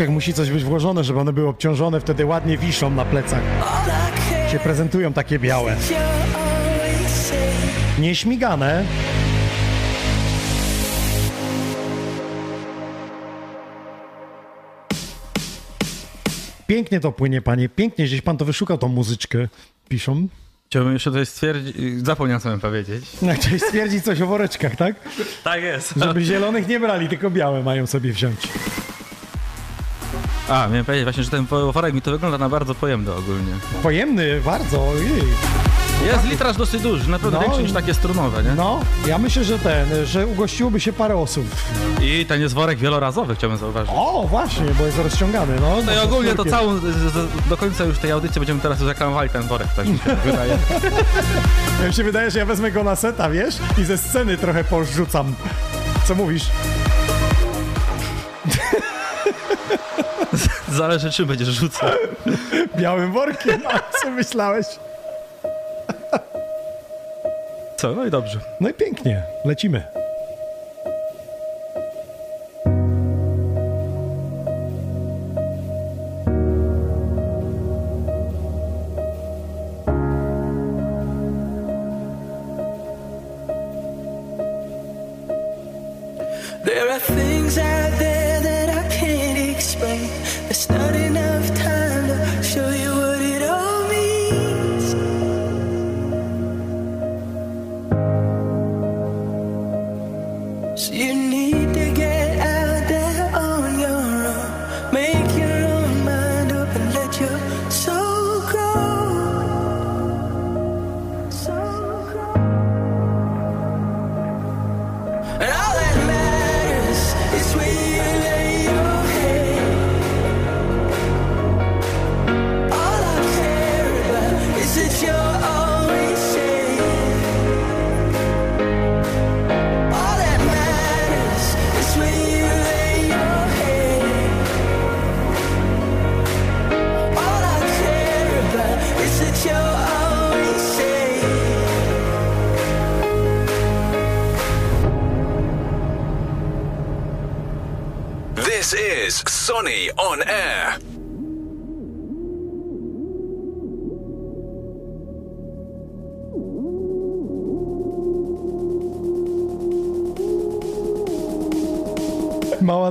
woreczkach musi coś być włożone, żeby one były obciążone, wtedy ładnie wiszą na plecach. Się prezentują takie białe. Nieśmigane. Pięknie to płynie, panie, pięknie, gdzieś pan to wyszukał, tą muzyczkę, piszą. Chciałbym jeszcze tutaj stwierdzić, zapomniałem miałem powiedzieć. No, Chciałeś stwierdzić coś o woreczkach, tak? Tak jest. Żeby zielonych nie brali, tylko białe mają sobie wziąć. A, miałem powiedzieć właśnie, że ten worek mi to wygląda na bardzo pojemny ogólnie. Pojemny, bardzo, ojej. Jest litraż dosyć duży, naprawdę No. większy niż takie strunowe, nie? No, ja myślę, że ten, że ugościłoby się parę osób. I ten jest worek wielorazowy, chciałbym zauważyć. O, właśnie, bo jest rozciągany, no. No i ogólnie to całą, do końca już tej audycji będziemy teraz reklamowali ten worek, tak mi się wydaje. Ja mi się wydaje, że ja wezmę go na seta, wiesz, i ze sceny trochę porzucam. Co mówisz? Zależy czym będziesz rzucał. Białym workiem, a co myślałeś? Co? No i dobrze. No i pięknie, lecimy.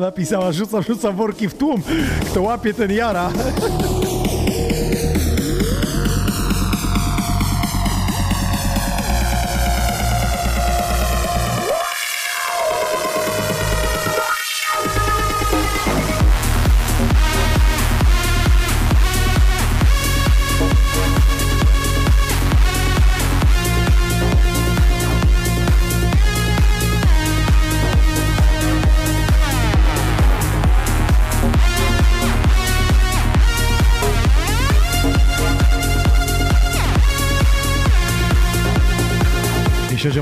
Napisała, rzucam, rzucam worki w tłum. Kto łapie, ten jara.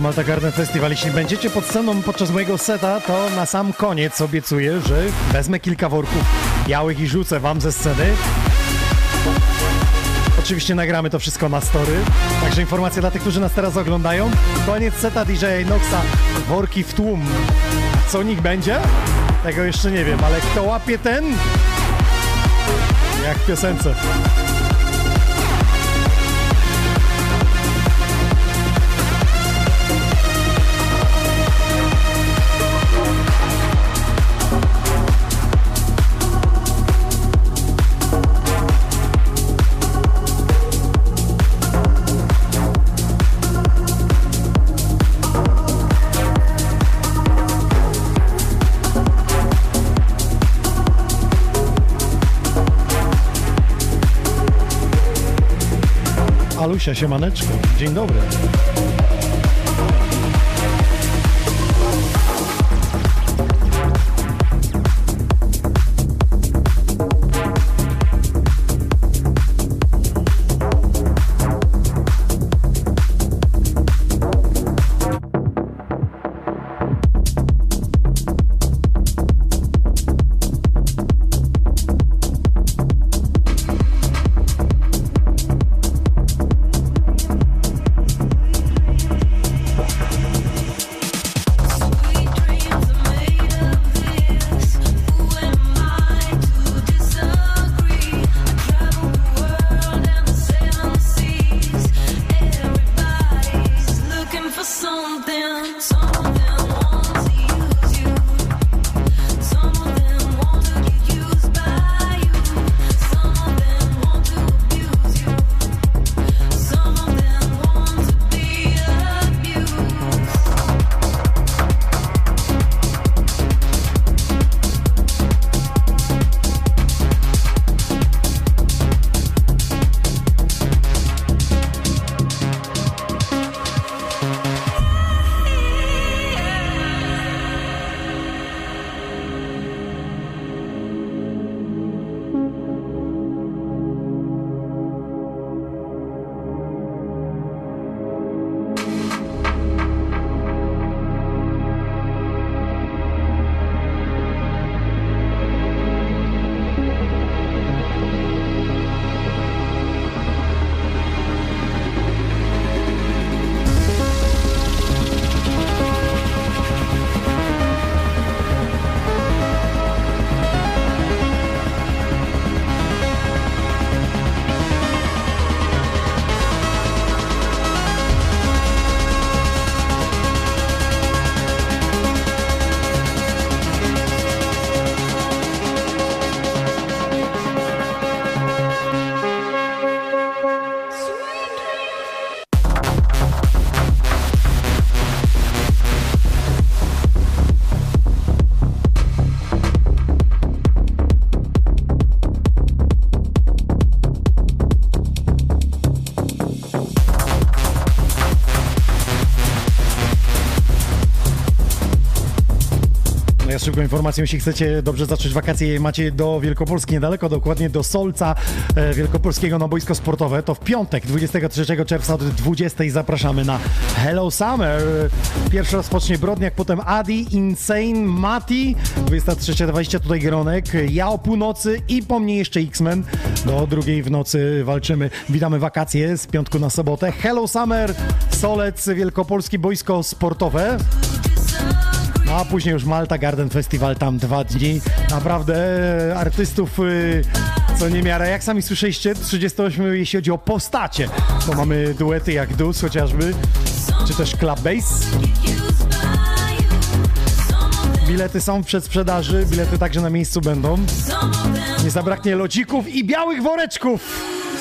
Malta Garden Festival, jeśli będziecie pod sceną podczas mojego seta, to na sam koniec obiecuję, że wezmę kilka worków białych i rzucę wam ze sceny. Oczywiście nagramy to wszystko na story. Także informacja dla tych, którzy nas teraz oglądają. Koniec seta DJ Noxa. Worki w tłum. Co nich będzie? Tego jeszcze nie wiem, ale kto łapie ten? Jak w piosence. Alusia, siemaneczko. Dzień dobry. Szybką informacją, jeśli chcecie dobrze zacząć wakacje, macie do Wielkopolski niedaleko, dokładnie do Solca e, Wielkopolskiego na boisko sportowe, to w piątek 23 czerwca od 20 zapraszamy na Hello Summer. Pierwszy rozpocznie Brodniak, potem Adi, Insane, Mati, 23.20 tutaj Gronek, ja o północy i po mnie jeszcze X-Men. Do drugiej w nocy walczymy. Witamy wakacje z piątku na sobotę. Hello Summer, Solec Wielkopolski boisko sportowe. No a później już Malta Garden Festival, tam dwa dni. Naprawdę artystów y, co niemiara. Jak sami słyszeliście, 38 jeśli chodzi o postacie. To mamy duety jak Dus chociażby, czy też Club Bass. Bilety są w przedsprzedaży, bilety także na miejscu będą. Nie zabraknie lodzików i białych woreczków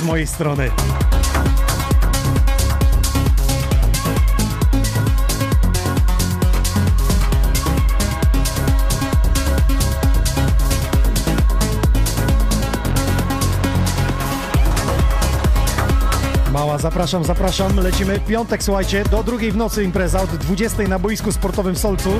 z mojej strony. Zapraszam, zapraszam. Lecimy piątek, słuchajcie, do drugiej w nocy impreza od 20 na boisku sportowym w Solcu.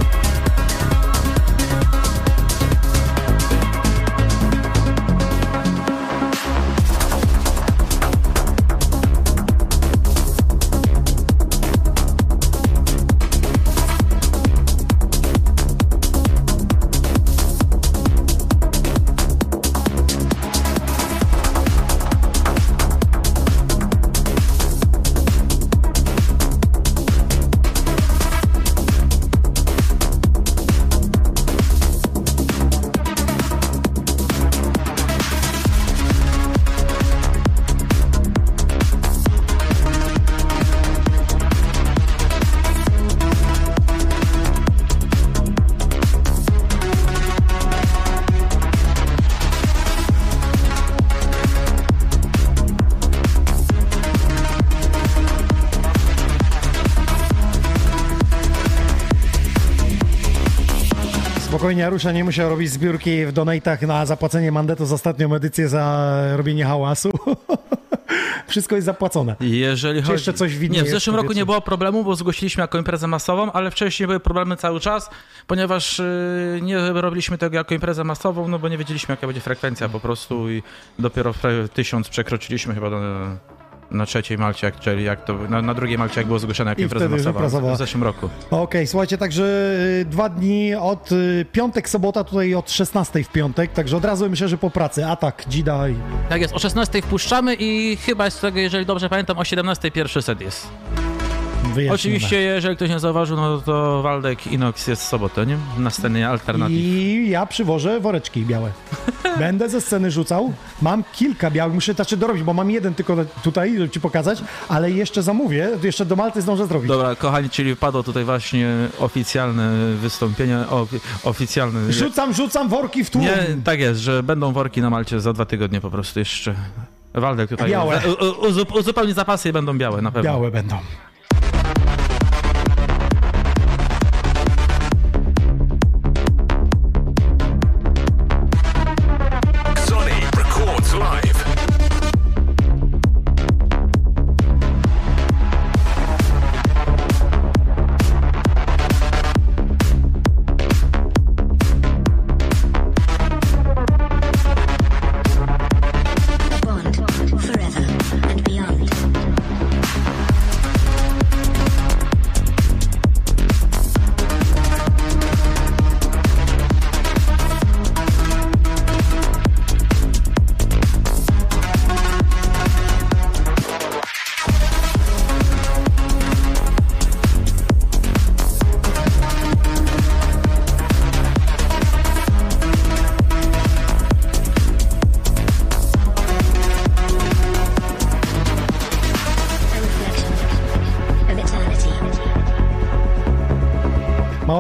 Spokojnie, Arusza nie musiał robić zbiórki w donatach na zapłacenie mandetu za ostatnią edycję za robienie hałasu. Wszystko jest zapłacone. Jeżeli Czy chodzi... jeszcze coś widnieje Nie, w zeszłym roku nie było problemu, bo zgłosiliśmy jako imprezę masową, ale wcześniej były problemy cały czas, ponieważ yy, nie robiliśmy tego jako imprezę masową, no bo nie wiedzieliśmy jaka będzie frekwencja po prostu i dopiero w tysiąc przekroczyliśmy chyba do, na trzeciej Malcie, jak, czyli jak to, na, na drugiej Malcie jak było zgłoszone jako I impreza masowa w zeszłym roku. Okej, słuchajcie, także y, dwa dni od y, piątek, sobota, tutaj od 16 w piątek, także od razu myślę, że po pracy. Atak, dzida i Tak jest, o 16 wpuszczamy i chyba z tego, jeżeli dobrze pamiętam, o 17 pierwszy set jest. Wyjaśnione. Oczywiście, jeżeli ktoś nie zauważył, no to Waldek Inox jest w sobotę, nie? Na scenie alternatyw. I ja przywożę woreczki białe. Będę ze sceny rzucał. Mam kilka białych, muszę znaczy dorobić, bo mam jeden tylko tutaj, żeby ci pokazać, ale jeszcze zamówię, jeszcze do Malty zdążę zrobić. Dobra, kochani, czyli padło tutaj właśnie oficjalne wystąpienie, o, oficjalne... Rzucam, rzucam worki w tłum. Nie, tak jest, że będą worki na Malcie za dwa tygodnie po prostu jeszcze. Waldek tutaj Białe. uzupełni zapasy i będą białe na pewno. Białe będą.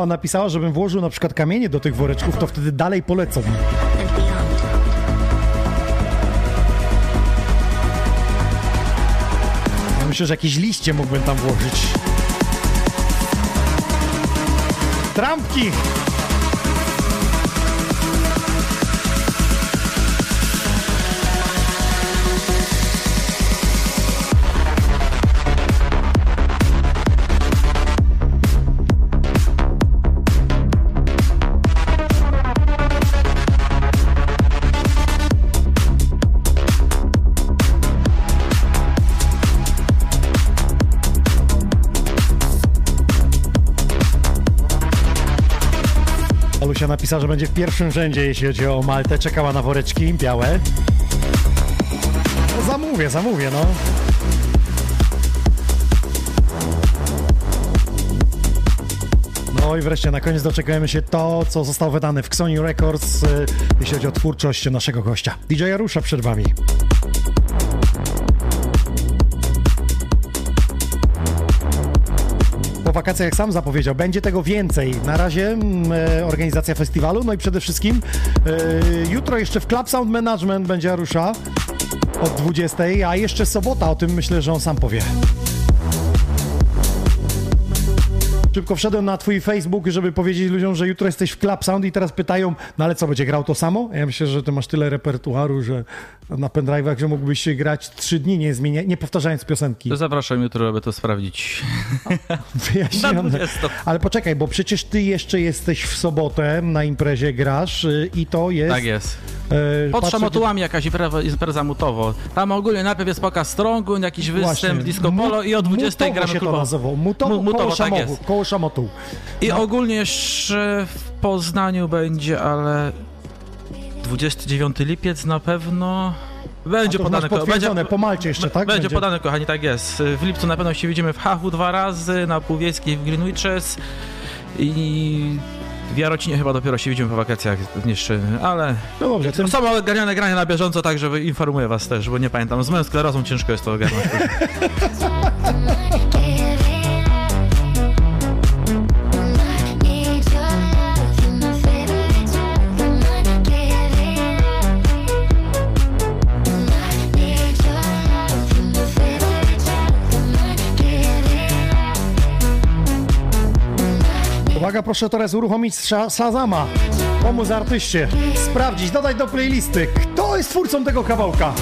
Napisała, żebym włożył na przykład kamienie do tych woreczków, to wtedy dalej polecą. myślę, że jakieś liście mógłbym tam włożyć. Trampki! Napisała, że będzie w pierwszym rzędzie, jeśli chodzi o Maltę. Czekała na woreczki białe. No, zamówię, zamówię, no. No i wreszcie na koniec doczekujemy się to, co zostało wydane w Xoni Records, y, jeśli chodzi o twórczość naszego gościa. DJ Arusza przed wami. Po wakacjach, jak sam zapowiedział, będzie tego więcej. Na razie mm, e, organizacja festiwalu, no i przede wszystkim e, jutro jeszcze w Club Sound Management będzie Arusza od 20, a jeszcze sobota, o tym myślę, że on sam powie. Szybko wszedłem na twój Facebook, żeby powiedzieć ludziom, że jutro jesteś w Club Sound i teraz pytają, no ale co, będzie grał to samo? Ja myślę, że ty masz tyle repertuaru, że na pendrive'ach, że mógłbyś się grać trzy dni, nie, zmienia, nie powtarzając piosenki. To zapraszam jutro, aby to sprawdzić. Wyjaśnione. Na 20. Ale poczekaj, bo przecież ty jeszcze jesteś w sobotę na imprezie, grasz y, i to jest... Tak jest. e, Pod patrzę- szamotułami jakaś impreza, impreza mutowo. Tam ogólnie najpierw jest pokaz strongu, jakiś występ, Właśnie. disco polo i o 20 Mutowo gramy się to klubowo. Mutowo, Mu- mutowo, koło, tak jest. koło szamotu. I ogólnie jeszcze w Poznaniu będzie, ale 29 lipiec na pewno. Będzie podane, będzie, po Malcie jeszcze, tak? Będzie, Będzie. podane, kochani, tak jest. W lipcu na pewno się widzimy w Hachu dwa razy, na Półwiejskiej w Greenwiches i w Jarocinie chyba dopiero się widzimy po wakacjach jeszcze, ale No dobrze, tym, są ogarniane grania na bieżąco, tak żeby informuję was też, bo nie pamiętam. Z moją sklerozą ciężko jest to ogarnąć. uwaga, proszę teraz uruchomić Shazama. Pomóc artyście. Sprawdzić, dodać do playlisty. Kto jest twórcą tego kawałka?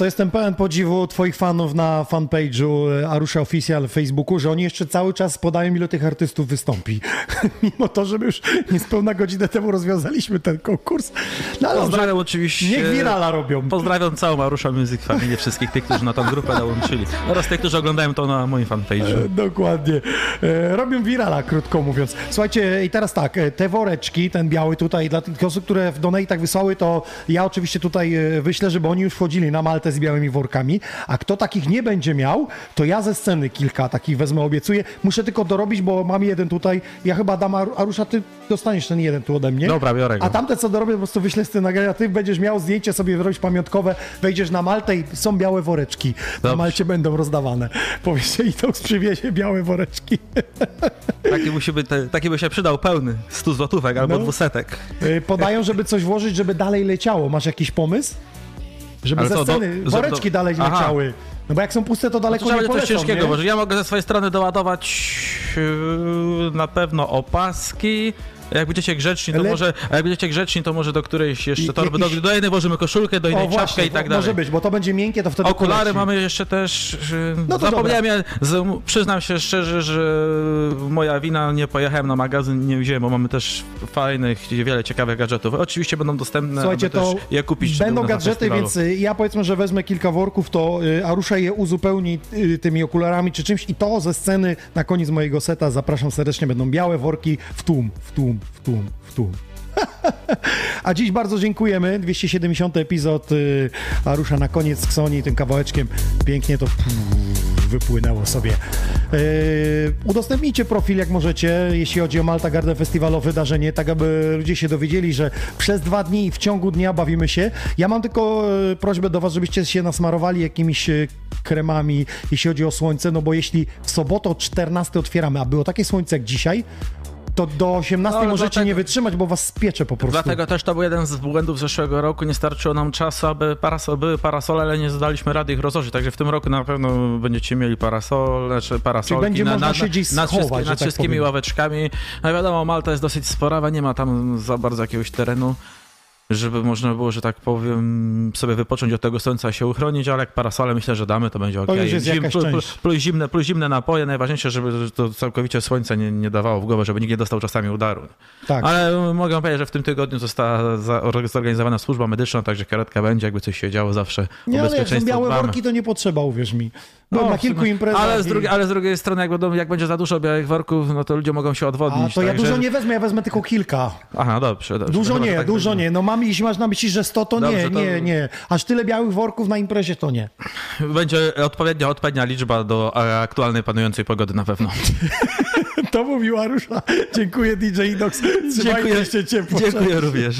Co, jestem pełen podziwu twoich fanów na fanpage'u e, Arusha Official w Facebooku, że oni jeszcze cały czas podają, ile tych artystów wystąpi. Mimo to, że my już niespełna godzinę temu rozwiązaliśmy ten konkurs. No ale dobrze, Pozdrawiam oczywiście. niech wirala robią. Pozdrawiam całą Marusza Music Family, wszystkich tych, którzy na tą grupę dołączyli. Oraz tych, którzy oglądają to na moim fanpage'u. E, Dokładnie. E, Robią wirala, krótko mówiąc. Słuchajcie, i teraz tak, te woreczki, ten biały tutaj, dla tych osób, które w donate'ach wysłały, to ja oczywiście tutaj wyślę, żeby oni już wchodzili na Maltę z białymi workami, a kto takich nie będzie miał, to ja ze sceny kilka takich wezmę, obiecuję. Muszę tylko dorobić, bo mam jeden tutaj, ja chyba dam, Ar- Arusza, ty dostaniesz ten jeden tu ode mnie. Dobra, biorę go. A tamte, co dorobię, po prostu wyślę z tym nagrania, ty będziesz miał zdjęcie sobie zrobić pamiątkowe, wejdziesz na Maltę i są białe woreczki. Na Dobrze. Malcie będą rozdawane. Powiedzcie, i to przywiezie białe woreczki. Taki, musi być, taki by się przydał pełny 100 złotówek albo No. dwusetek. Y, Podają, żeby coś włożyć, żeby dalej leciało. Masz jakiś pomysł? Żeby Ale ze sceny do- woreczki do- dalej Aha. leciały. No bo jak są puste, to To daleko trzeba nie będzie coś polecą, ciężkiego, nie? bo ja mogę ze swojej strony doładować yy, na pewno opaski. Jak będziecie grzeczni, to może, a jak będziecie grzeczni, to może do którejś jeszcze I- torby, jakiś- do, do jednej włożymy koszulkę, do innej O czapkę i tak dalej. może być, bo to będzie miękkie, to wtedy Okulary poleci. mamy jeszcze też. No to zapomniałem, ja, z, przyznam się szczerze, że moja wina, nie pojechałem na magazyn, nie wziąłem, bo mamy też fajnych, wiele ciekawych gadżetów. Oczywiście będą dostępne, Słuchajcie, to też je kupić. będą gadżety, więc y, ja powiedzmy, że wezmę kilka worków, to y, Arusza je uzupełni y, tymi okularami czy czymś i to ze sceny na koniec mojego seta zapraszam serdecznie, będą białe worki w tłum, w tłum, w tłum, w tłum. A dziś bardzo dziękujemy. 270 epizod y, Arusza na koniec z Ksoni tym kawałeczkiem. Pięknie to wypłynęło sobie. Y, udostępnijcie profil jak możecie, jeśli chodzi o Malta Garden Festiwalowe wydarzenie, tak aby ludzie się dowiedzieli, że przez dwa dni w ciągu dnia bawimy się. Ja mam tylko y, prośbę do was, żebyście się nasmarowali jakimiś kremami, jeśli chodzi o słońce, no bo jeśli w sobotę o 14 otwieramy, a było takie słońce jak dzisiaj, to do 18 No, możecie dlatego- nie wytrzymać, bo was spiecze po prostu. Dlatego też to był jeden z błędów zeszłego roku. Nie starczyło nam czasu, aby parasol, były parasole, ale nie zdaliśmy rady ich rozłożyć. Także w tym roku na pewno będziecie mieli parasol, znaczy parasolki będzie na, można na, się gdzieś nad, schować, wszystkie, nad tak wszystkimi powiem. ławeczkami. No wiadomo, Malta jest dosyć sporawa, nie ma tam za bardzo jakiegoś terenu żeby można było, że tak powiem, sobie wypocząć od tego słońca, się uchronić, ale jak parasole myślę, że damy, to będzie ok. jest jakaś plus, część. plus, zimne, plus zimne napoje, najważniejsze, żeby to całkowicie słońce nie, nie dawało w głowę, żeby nikt nie dostał czasami udaru. Tak. Ale mogę powiedzieć, że w tym tygodniu została zorganizowana służba medyczna, także karetka będzie, jakby coś się działo zawsze. Nie, ale jak są białe dbamy. worki, to nie potrzeba, uwierz mi. Byłem No, na kilku imprezach. Ale z, i- drugiej, ale z drugiej strony, jak, będą, jak będzie za dużo białych worków, no to ludzie mogą się A odwodnić. to ja także... dużo nie wezmę, ja wezmę tylko kilka. Aha, dobrze, dobrze. Dużo że nie, tak dużo nie. No mam, jeśli masz na myśli, że 100, to nie, Dobrze, to- nie, nie. Aż tyle białych worków na imprezie, to nie. Będzie odpowiednia, odpowiednia liczba do e, aktualnej panującej pogody na pewno. To mówił Arusza. Dziękuję DJ Inox. Trzymajcie Dziękuję. się ciepło. Dziękuję również.